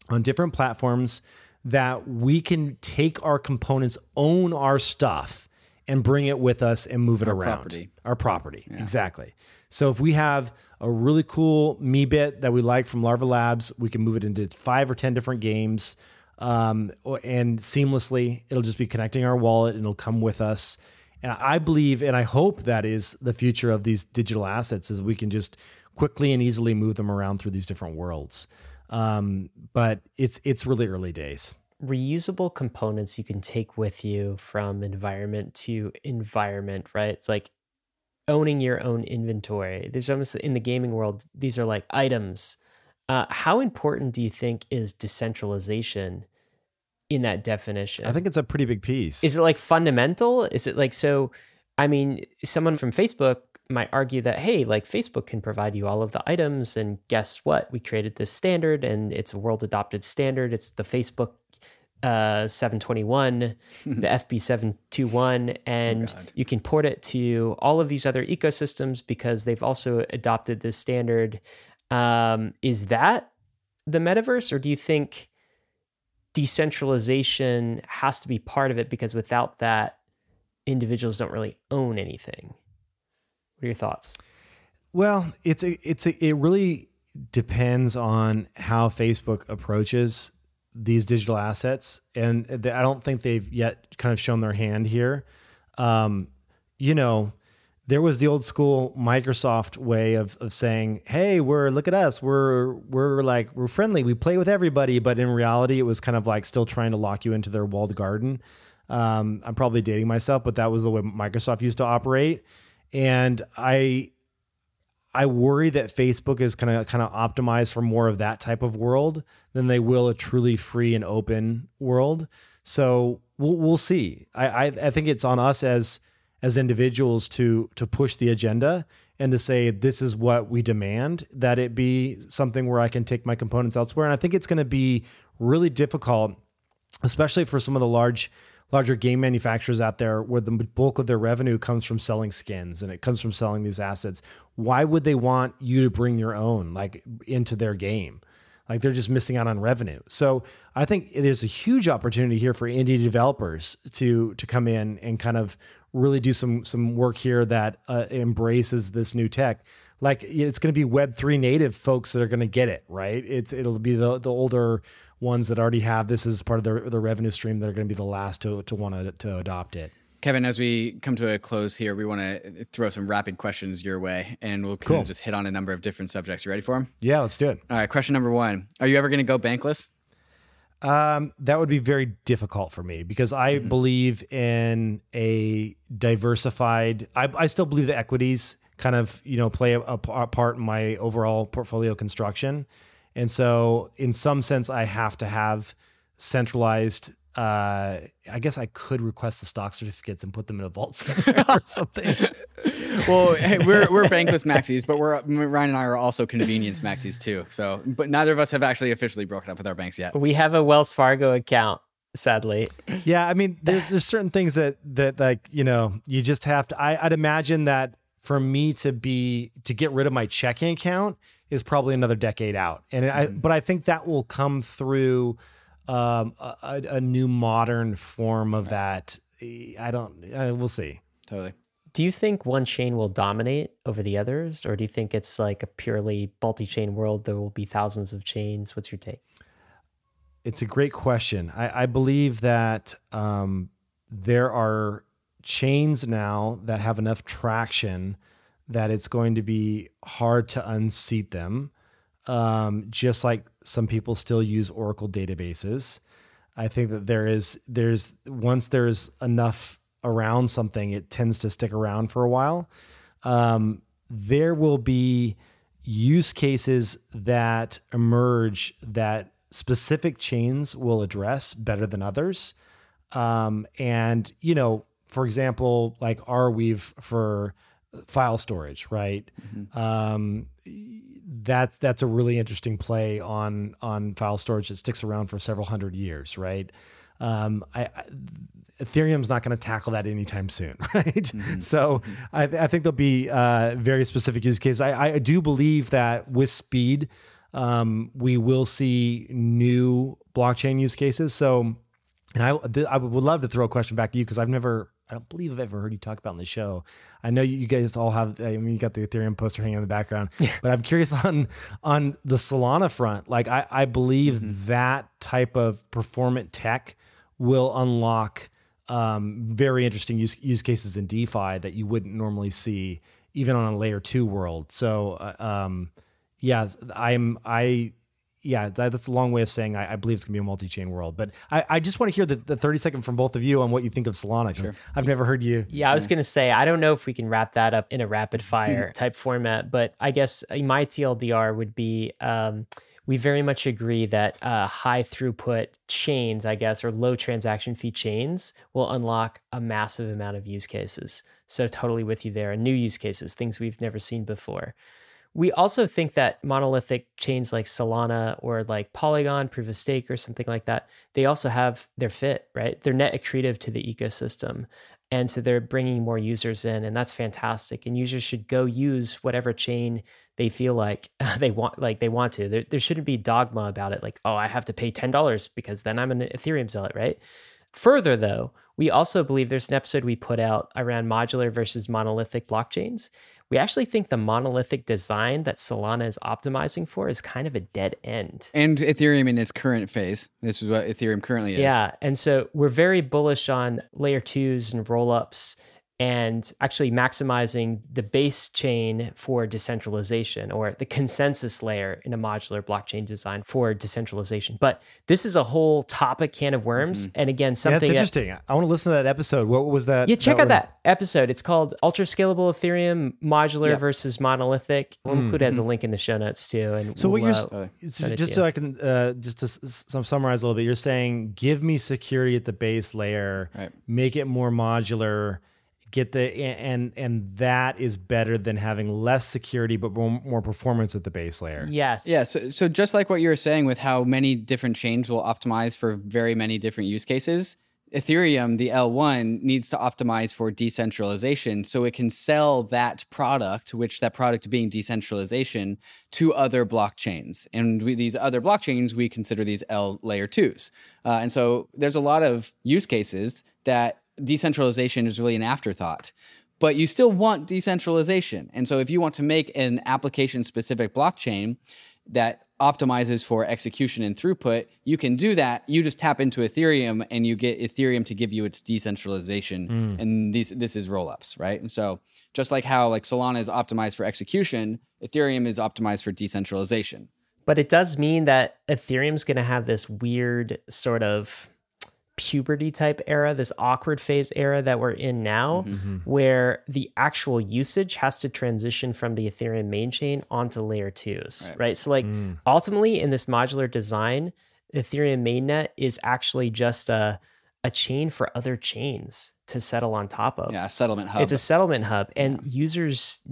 on different platforms that we can take our components, own our stuff, and bring it with us and move it around. property. Our property, exactly. So if we have a really cool Meebit that we like from Larva Labs, we can move it into five or ten different games, um, and seamlessly it'll just be connecting our wallet and it'll come with us. And I believe and I hope that is the future of these digital assets is we can just quickly and easily move them around through these different worlds. Um, but it's it's really early days. reusable components you can take with you from environment to environment, right? It's like owning your own inventory. There's almost in the gaming world, these are like items. Uh, how important do you think is decentralization in that definition? I think it's a pretty big piece. Is it like fundamental? Is it like so? I mean, someone from Facebook might argue that hey, like Facebook can provide you all of the items, and guess what? We created this standard, and it's a world adopted standard. It's the Facebook uh, 721, the FB 721, and God. you can port it to all of these other ecosystems because they've also adopted this standard. Um, is that the metaverse, or do you think decentralization has to be part of it because without that, individuals don't really own anything? What are your thoughts? Well, it's a, it's a, it really depends on how Facebook approaches these digital assets, and I don't think they've yet kind of shown their hand here. Um, you know, there was the old school Microsoft way of of saying, "Hey, we're look at us, we're we're like we're friendly, we play with everybody," but in reality, it was kind of like still trying to lock you into their walled garden. Um, I'm probably dating myself, but that was the way Microsoft used to operate, and I I worry that Facebook is kind of kind of optimized for more of that type of world than they will a truly free and open world. So we'll we'll see. I I, I think it's on us as as individuals to to push the agenda and to say this is what we demand that it be something where I can take my components elsewhere. And I think it's going to be really difficult, especially for some of the large larger game manufacturers out there where the bulk of their revenue comes from selling skins and it comes from selling these assets. Why would they want you to bring your own like into their game? Like they're just missing out on revenue. So i think there's a huge opportunity here for indie developers to to come in and kind of really do some some work here that uh, embraces this new tech like it's going to be web 3 native folks that are going to get it right it's it'll be the the older ones that already have this as part of their, their revenue stream that are going to be the last to, to want to, to adopt it. Kevin, as we come to a close here, we want to throw some rapid questions your way, and we'll kind Cool. of just hit on a number of different subjects. You ready for them? Yeah, let's do it. All right. Question number one: Are you ever going to go bankless? Um, that would be very difficult for me because I believe in a diversified. I, I still believe that equities kind of you know play a, a part in my overall portfolio construction, and so in some sense I have to have centralized. Uh, I guess I could request the stock certificates and put them in a vault or something. Well, hey, we're we're bankless maxis, but we're Ryan and I are also convenience maxis too. So, but neither of us have actually officially broken up with our banks yet. We have a Wells Fargo account, sadly. Yeah, I mean, there's there's certain things that that like you know you just have to. I, I'd imagine that for me to be to get rid of my checking account is probably another decade out, and I but I think that will come through um, a, a a new modern form of that. I don't. Uh, we'll see. Totally. Do you think one chain will dominate over the others, or do you think it's like a purely multi chain world? There will be thousands of chains. What's your take? It's a great question. I, I believe that um, there are chains now that have enough traction that it's going to be hard to unseat them. Um, just like some people still use Oracle databases. I think that there is there's once there's enough around something, it tends to stick around for a while. Um, there will be use cases that emerge that specific chains will address better than others. Um, and you know, for example, like Arweave for file storage, right? Um, that's that's a really interesting play on on file storage that sticks around for several hundred years, right? Um, I, I, Ethereum's not going to tackle that anytime soon, right? So I, I think there'll be uh, very specific use cases. I, I do believe that with speed, um, we will see new blockchain use cases. So, and I, th- I would love to throw a question back to you because I've never, I don't believe I've ever heard you talk about on the show. I know you guys all have, I mean, you got the Ethereum poster hanging in the background, but I'm curious on on the Solana front. Like, I, I believe that type of performant tech will unlock um, very interesting use use cases in DeFi that you wouldn't normally see even on a layer two world. So, uh, um, yeah, I'm I yeah, that, that's a long way of saying I, I believe it's gonna be a multi-chain world. But I, I just want to hear the, the 30 second from both of you on what you think of Solana. 'cause I've never heard you. Yeah, I was going to say, I don't know if we can wrap that up in a rapid fire type format, but I guess my TLDR would be um, we very much agree that uh, high throughput chains, I guess, or low transaction fee chains will unlock a massive amount of use cases. So, totally with you there. And new use cases, things we've never seen before. We also think that monolithic chains like Solana or like Polygon, Proof of Stake, or something like that, they also have their fit, right? They're net accretive to the ecosystem. And so they're bringing more users in, and that's fantastic. And users should go use whatever chain they feel like they want, like they want to. There, there shouldn't be dogma about it, like, oh, I have to pay ten dollars because then I'm an Ethereum zealot, right? Further, though, we also believe there's an episode we put out around modular versus monolithic blockchains. We actually think the monolithic design that Solana is optimizing for is kind of a dead end. And Ethereum in its current phase. This is what Ethereum currently is. Yeah. And so we're very bullish on layer twos and rollups and actually maximizing the base chain for decentralization or the consensus layer in a modular blockchain design for decentralization. But this is a whole topic can of worms. Mm-hmm. And again, something yeah, that's interesting. That, I want to listen to that episode. What was that? Yeah, check that out that episode. It's called Ultra Scalable Ethereum Modular yep. versus Monolithic. We'll mm-hmm. include it as a link in the show notes too. And so we'll, what you're uh, so just so you. I can uh, just to s- summarize a little bit, you're saying give me security at the base layer, right. make it more modular get the and and that is better than having less security but more, more performance at the base layer. Yes. Yeah so, so just like what you were saying with how many different chains will optimize for very many different use cases ethereum the l1 needs to optimize for decentralization. So it can sell that product which that product being decentralization to other blockchains. And we, these other blockchains we consider these l layer 2s uh, and so there's a lot of use cases that decentralization is really an afterthought but you still want decentralization. And so if you want to make an application specific blockchain that optimizes for execution and throughput, you can do that. You just tap into Ethereum and you get Ethereum to give you its decentralization. Mm. And these this is rollups, right? And so just like how like Solana is optimized for execution, Ethereum is optimized for decentralization. But it does mean that Ethereum's going to have this weird sort of puberty type era, this awkward phase era that we're in now, mm-hmm. mm-hmm. where the actual usage has to transition from the Ethereum main chain onto layer twos, right? right? So, like, mm. ultimately, in this modular design, Ethereum mainnet is actually just a a chain for other chains to settle on top of. Yeah, a settlement hub. It's a settlement hub, and yeah. users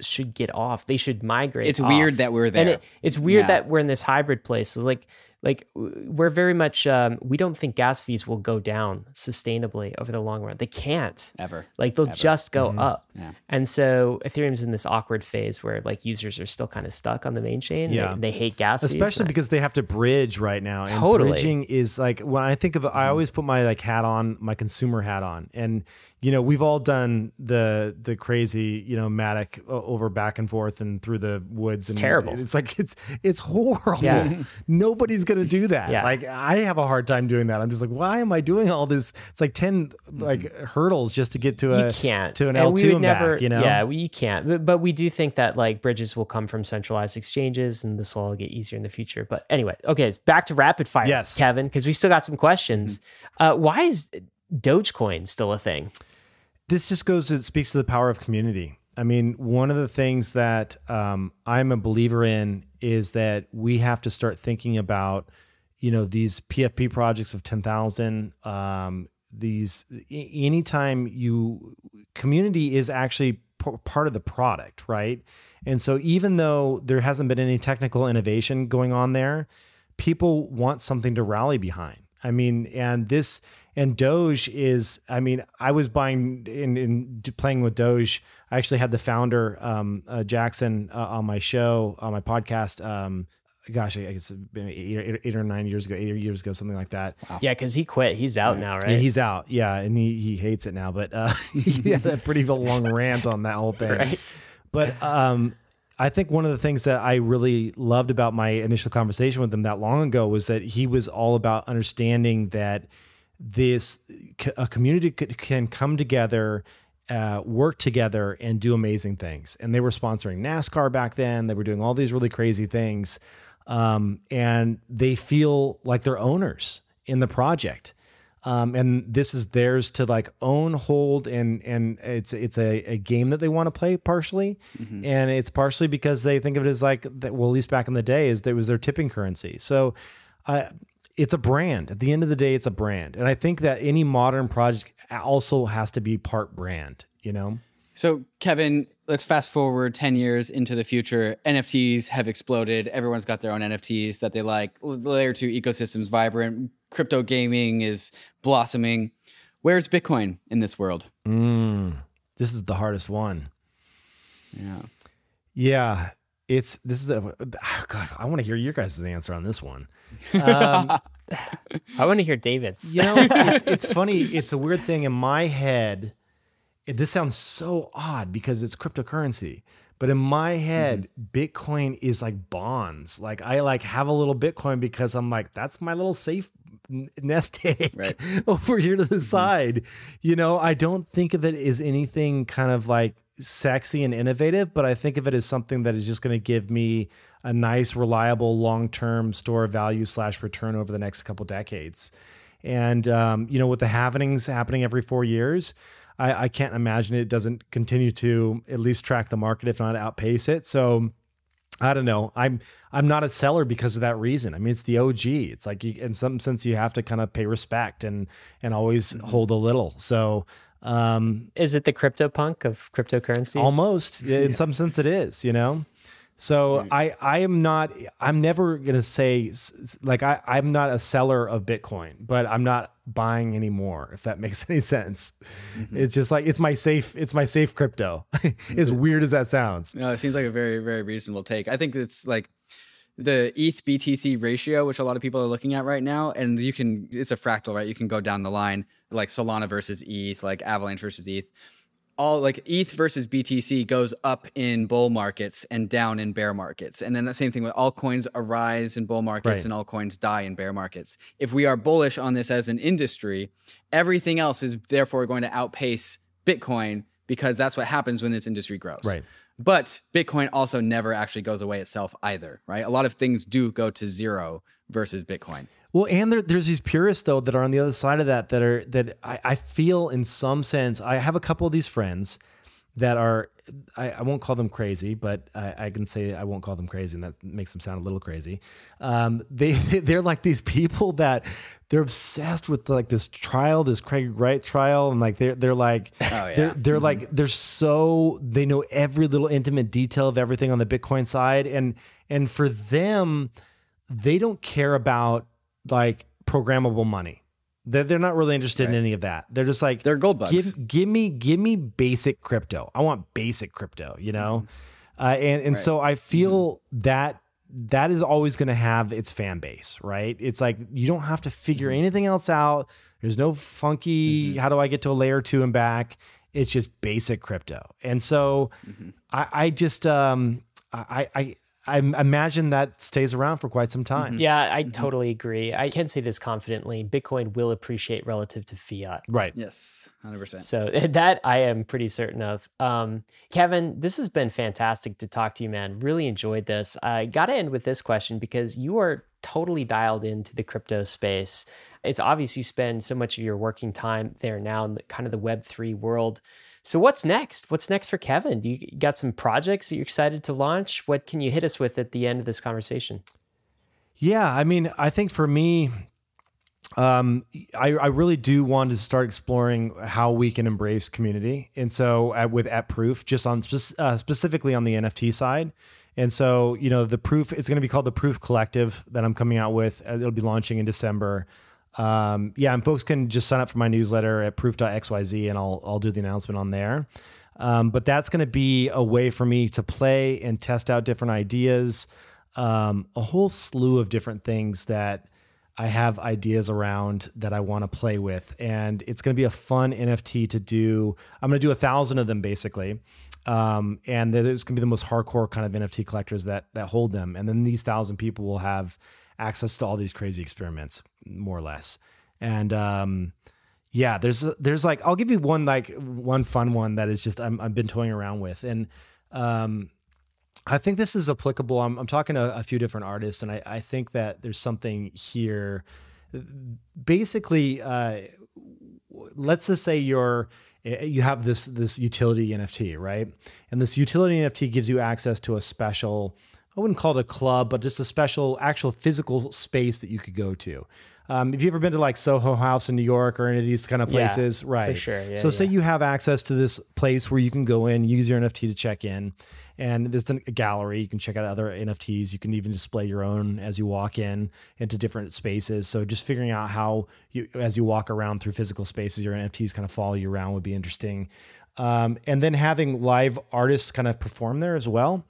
should get off. They should migrate. It's off. weird that we're there. And it, it's weird yeah. that we're in this hybrid place. So like like we're very much um, we don't think gas fees will go down sustainably over the long run they can't ever like they'll ever. just go mm-hmm. up yeah. and so ethereum's in this awkward phase where like users are still kind of stuck on the main chain yeah. they, they hate gas especially fees, because they have to bridge right now totally and bridging is like when i think of mm-hmm. i always put my like hat on my consumer hat on and you know, we've all done the the crazy, you know, Matic over back and forth and through the woods. It's and terrible. It's like it's it's horrible. Yeah. Nobody's gonna do that. Yeah. Like I have a hard time doing that. I'm just like, why am I doing all this? It's like ten like mm-hmm. hurdles just to get to a you can't to an L two and never, back. You know, yeah, we can't. But, but we do think that like bridges will come from centralized exchanges, and this will all get easier in the future. But anyway, okay, it's back to rapid fire, yes, Kevin, because we still got some questions. Mm-hmm. Uh, why is Dogecoin still a thing? This just goes, it speaks to the power of community. I mean, one of the things that um, I'm a believer in is that we have to start thinking about, you know, these PFP projects of 10,000. Um, these, anytime you, community is actually p- part of the product, right? And so even though there hasn't been any technical innovation going on there, people want something to rally behind. I mean, and this, and Doge is, I mean, I was buying in, in playing with Doge. I actually had the founder, um, uh, Jackson, uh, on my show, on my podcast. Um, gosh, I guess eight, eight, or nine years ago, eight years ago, something like that. Wow. Yeah, because he quit. He's out now, right? Yeah, he's out. Yeah, and he, he hates it now. But uh, he had a pretty long rant on that whole thing. Right. But um, I think one of the things that I really loved about my initial conversation with him that long ago was that he was all about understanding that – this a community can come together uh, work together and do amazing things and they were sponsoring nascar back then they were doing all these really crazy things um, and they feel like they're owners in the project Um, and this is theirs to like own, hold, and and it's it's a, a game that they want to play partially, Mm-hmm. and it's partially because they think of it as like that. Well, at least back in the day, is that it was their tipping currency. So, uh, it's a brand. At the end of the day, it's a brand, and I think that any modern project also has to be part brand. You know, So, Kevin, let's fast forward 10 years into the future. NFTs have exploded. Everyone's got their own NFTs that they like. Layer 2 ecosystem's vibrant. Crypto gaming is blossoming. Where's Bitcoin in this world? Mm, this is the hardest one. Yeah. Yeah, it's this is a. oh, God, I want to hear your guys' answer on this one. Um, I want to hear David's. You know, it's, it's funny. It's a weird thing in my head. It, this sounds so odd because it's cryptocurrency, but in my head, mm-hmm. Bitcoin is like bonds. Like I like have a little Bitcoin because I'm like that's my little safe nest egg Right. over here to the mm-hmm. side. You know, I don't think of it as anything kind of like sexy and innovative, but I think of it as something that is just going to give me a nice, reliable, long-term store of value slash return over the next couple decades. And um, you know, with the halvenings happening every four years, I, I can't imagine it doesn't continue to at least track the market, if not outpace it. So I don't know. I'm I'm not a seller because of that reason. I mean, it's the OG. It's like you, in some sense you have to kind of pay respect and and always hold a little. So um, Is it the CryptoPunk of cryptocurrencies? almost in some sense it is. You know. So I I am not I'm never gonna say s- s- like I I'm not a seller of Bitcoin, but I'm not buying anymore. If that makes any sense, it's just like it's my safe it's my safe crypto. as weird as that sounds. No, it seems like a very, very reasonable take. I think it's like the ETH BTC ratio, which a lot of people are looking at right now, and you can it's a fractal, right? You can go down the line like Solana versus ETH, like Avalanche versus ETH. All like ETH versus BTC goes up in bull markets and down in bear markets. And then the same thing with altcoins arise in bull markets Right. and altcoins die in bear markets. If we are bullish on this as an industry, everything else is therefore going to outpace Bitcoin because that's what happens when this industry grows. Right. But Bitcoin also never actually goes away itself either, right? A lot of things do go to zero versus Bitcoin. Well, and there, there's these purists though that are on the other side of that that are that I, I feel in some sense. I have a couple of these friends that are I, I won't call them crazy, but I, I can say I won't call them crazy, and that makes them sound a little crazy. Um, they they're like these people that they're obsessed with like this trial, this Craig Wright trial, and like they're they're like yeah. they're they're like they're so they know every little intimate detail of everything on the Bitcoin side, and and for them, they don't care about like programmable money. They're, they're not really interested in any of that. They're just like They're gold bugs. Give, give me give me basic crypto. I want basic crypto. You mm-hmm. know, uh, and and so I feel mm-hmm. that that is always going to have its fan base, right? It's like you don't have to figure mm-hmm. anything else out. There's no funky. How do I get to a layer two and back? It's just basic crypto, and so I, I just um I I I imagine that stays around for quite some time. Yeah, I totally agree. I can say this confidently. Bitcoin will appreciate relative to fiat. Right. Yes, 100%. So that I am pretty certain of. Um, Kevin, this has been fantastic to talk to you, man. Really enjoyed this. I got to end with this question because you are totally dialed into the crypto space. It's obvious you spend so much of your working time there now in the, kind of the Web3 world. So what's next? What's next for Kevin? Do you got some projects that you're excited to launch? What can you hit us with at the end of this conversation? Yeah, I mean, I think for me, um, I, I really do want to start exploring how we can embrace community, and so at, with at Proof, just on spec- uh, specifically on the NFT side, and so you know the Proof it's going to be called the Proof Collective that I'm coming out with. Uh, It'll be launching in December. Um, yeah, and folks can just sign up for my newsletter at proof.xyz, and I'll I'll do the announcement on there. Um, but that's going to be a way for me to play and test out different ideas, um, a whole slew of different things that I have ideas around that I want to play with. And it's going to be a fun NFT to do. I'm going to do a thousand of them basically. Um, and there's going to be the most hardcore kind of NFT collectors that, that hold them. And then these thousand people will have access to all these crazy experiments more or less. And, um, yeah, there's there's like I'll give you one like one fun one that is just I'm, I've been toying around with, and um, I think this is applicable. I'm, I'm talking to a few different artists, and I, I think that there's something here basically, uh, let's just say you're you have this this utility NFT, right? And this utility NFT gives you access to a special I wouldn't call it a club, but just a special actual physical space that you could go to. Um, have you ever been to like Soho House in New York or any of these kind of places? Yeah, right. For sure. Yeah, so say you have access to this place where you can go in, use your NFT to check in, and there's a gallery. You can check out other NFTs. You can even display your own as you walk in into different spaces. So just figuring out how you, as you walk around through physical spaces, your NFTs kind of follow you around would be interesting. Um, and then having live artists kind of perform there as well.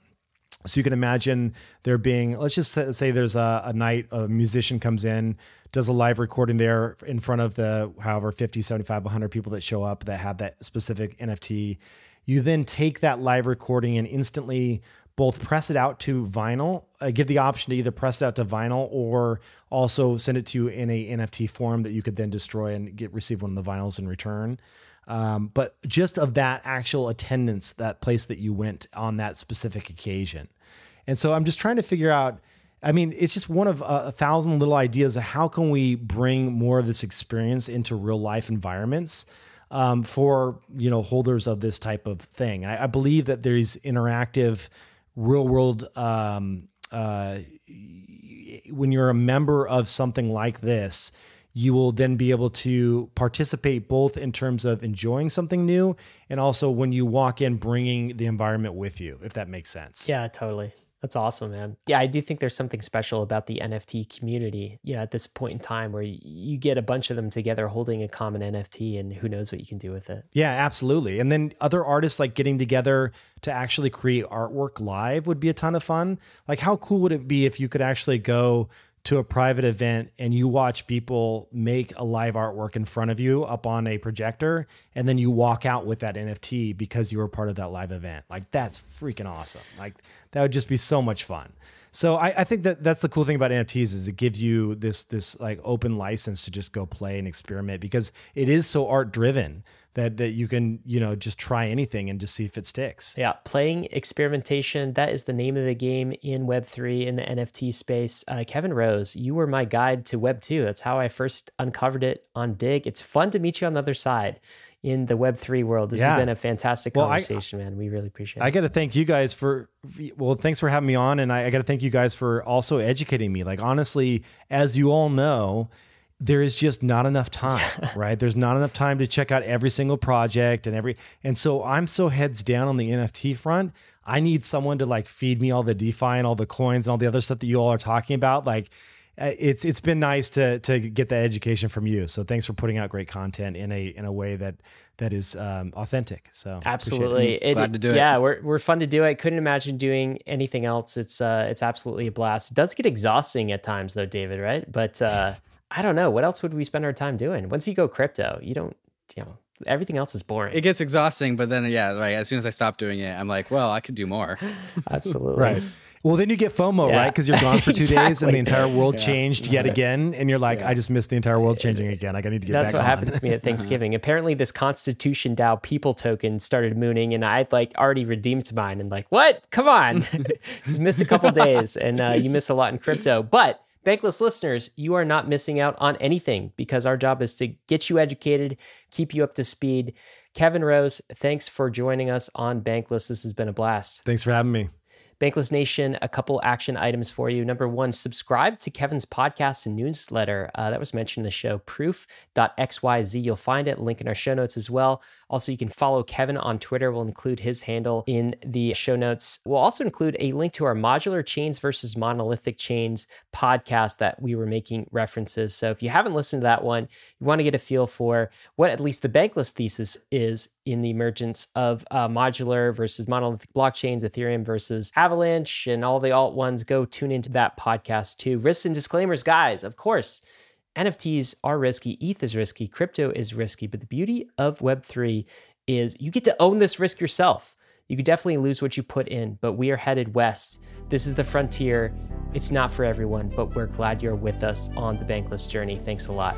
So you can imagine there being, let's just say there's a, a, night a musician comes in, does a live recording there in front of the however 50, 75, 100 people that show up that have that specific NFT. You then take that live recording and instantly both press it out to vinyl, uh, give the option to either press it out to vinyl or also send it to you in a NFT form that you could then destroy and get receive one of the vinyls in return. Um, but just of that actual attendance, that place that you went on that specific occasion. And so I'm just trying to figure out. I mean, it's just one of a, a thousand little ideas of how can we bring more of this experience into real life environments um, for you know holders of this type of thing. I, I believe that there's interactive, real world. Um, uh, when you're a member of something like this, you will then be able to participate both in terms of enjoying something new and also when you walk in bringing the environment with you if that makes sense Yeah, totally. That's awesome, man. Yeah, I do think there's something special about the NFT community. You know, at this point in time where you, get a bunch of them together holding a common NFT and who knows what you can do with it. yeah absolutely and then other artists like getting together to actually create artwork live would be a ton of fun like how cool would it be if you could actually go to a private event and you watch people make a live artwork in front of you up on a projector and then you walk out with that NFT because you were part of that live event. Like that's freaking awesome. Like that would just be so much fun. So I, I think that that's the cool thing about NFTs is it gives you this this like open license to just go play and experiment because it is so art driven that that you can you know just try anything and just see if it sticks. Yeah, playing experimentation, that is the name of the game in Web3 in the NFT space. Uh, Kevin Rose, you were my guide to Web2. That's how I first uncovered it on Digg. It's fun to meet you on the other side in the Web3 world. This Yeah. has been a fantastic Well, I- conversation, man. We really appreciate it. I got to thank you guys for, well, thanks for having me on. And I, I got to thank you guys for also educating me. Like, honestly, as you all know, there is just not enough time, right? There's not enough time to check out every single project and every, and so I'm so heads down on the NFT front. I need someone to like feed me all the DeFi and all the coins and all the other stuff that you all are talking about. Like, uh, it's it's been nice to to get that education from you. So thanks for putting out great content in a in a way that that is um, authentic. So appreciate it. Absolutely. It- Glad to do it. Yeah, we're we're fun to do it. Couldn't imagine doing anything else. It's uh it's absolutely a blast. It does get exhausting at times though, David, right? But uh I don't know. What else would we spend our time doing? Once you go crypto, you don't you know, everything else is boring. It gets exhausting, but then yeah, right. As soon as I stop doing it, I'm like, well, I could do more. absolutely. Right. Well, then you get FOMO, Yeah. right? Because you're gone for two days and the entire world changed yet again, and you're like, I just missed the entire world changing again. Like, I need to get That's back That's what on. happened to me at Thanksgiving. Apparently, this Constitution DAO people token started mooning, and I'd like already redeemed mine. And like, what? Come on, just miss a couple days, and uh, you miss a lot in crypto. But bankless listeners, you are not missing out on anything because our job is to get you educated, keep you up to speed. Kevin Rose, thanks for joining us on Bankless. This has been a blast. Thanks for having me. Bankless Nation, a couple action items for you. Number one, subscribe to Kevin's podcast and newsletter. Uh, that was mentioned in the show, proof.xyz. You'll find it, link in our show notes as well. Also, you can follow Kevin on Twitter. We'll include his handle in the show notes. We'll also include a link to our modular chains versus monolithic chains podcast that we were making references. So if you haven't listened to that one, you want to get a feel for what at least the Bankless thesis is in the emergence of uh, modular versus monolithic blockchains, Ethereum versus Avalanche, and all the alt ones, go tune into that podcast too. Risks and disclaimers, guys, of course. NFTs are risky, ETH is risky, crypto is risky, but the beauty of Web3 is you get to own this risk yourself. You could definitely lose what you put in, but we are headed west. This is the frontier. It's not for everyone, but we're glad you're with us on the Bankless journey. Thanks a lot.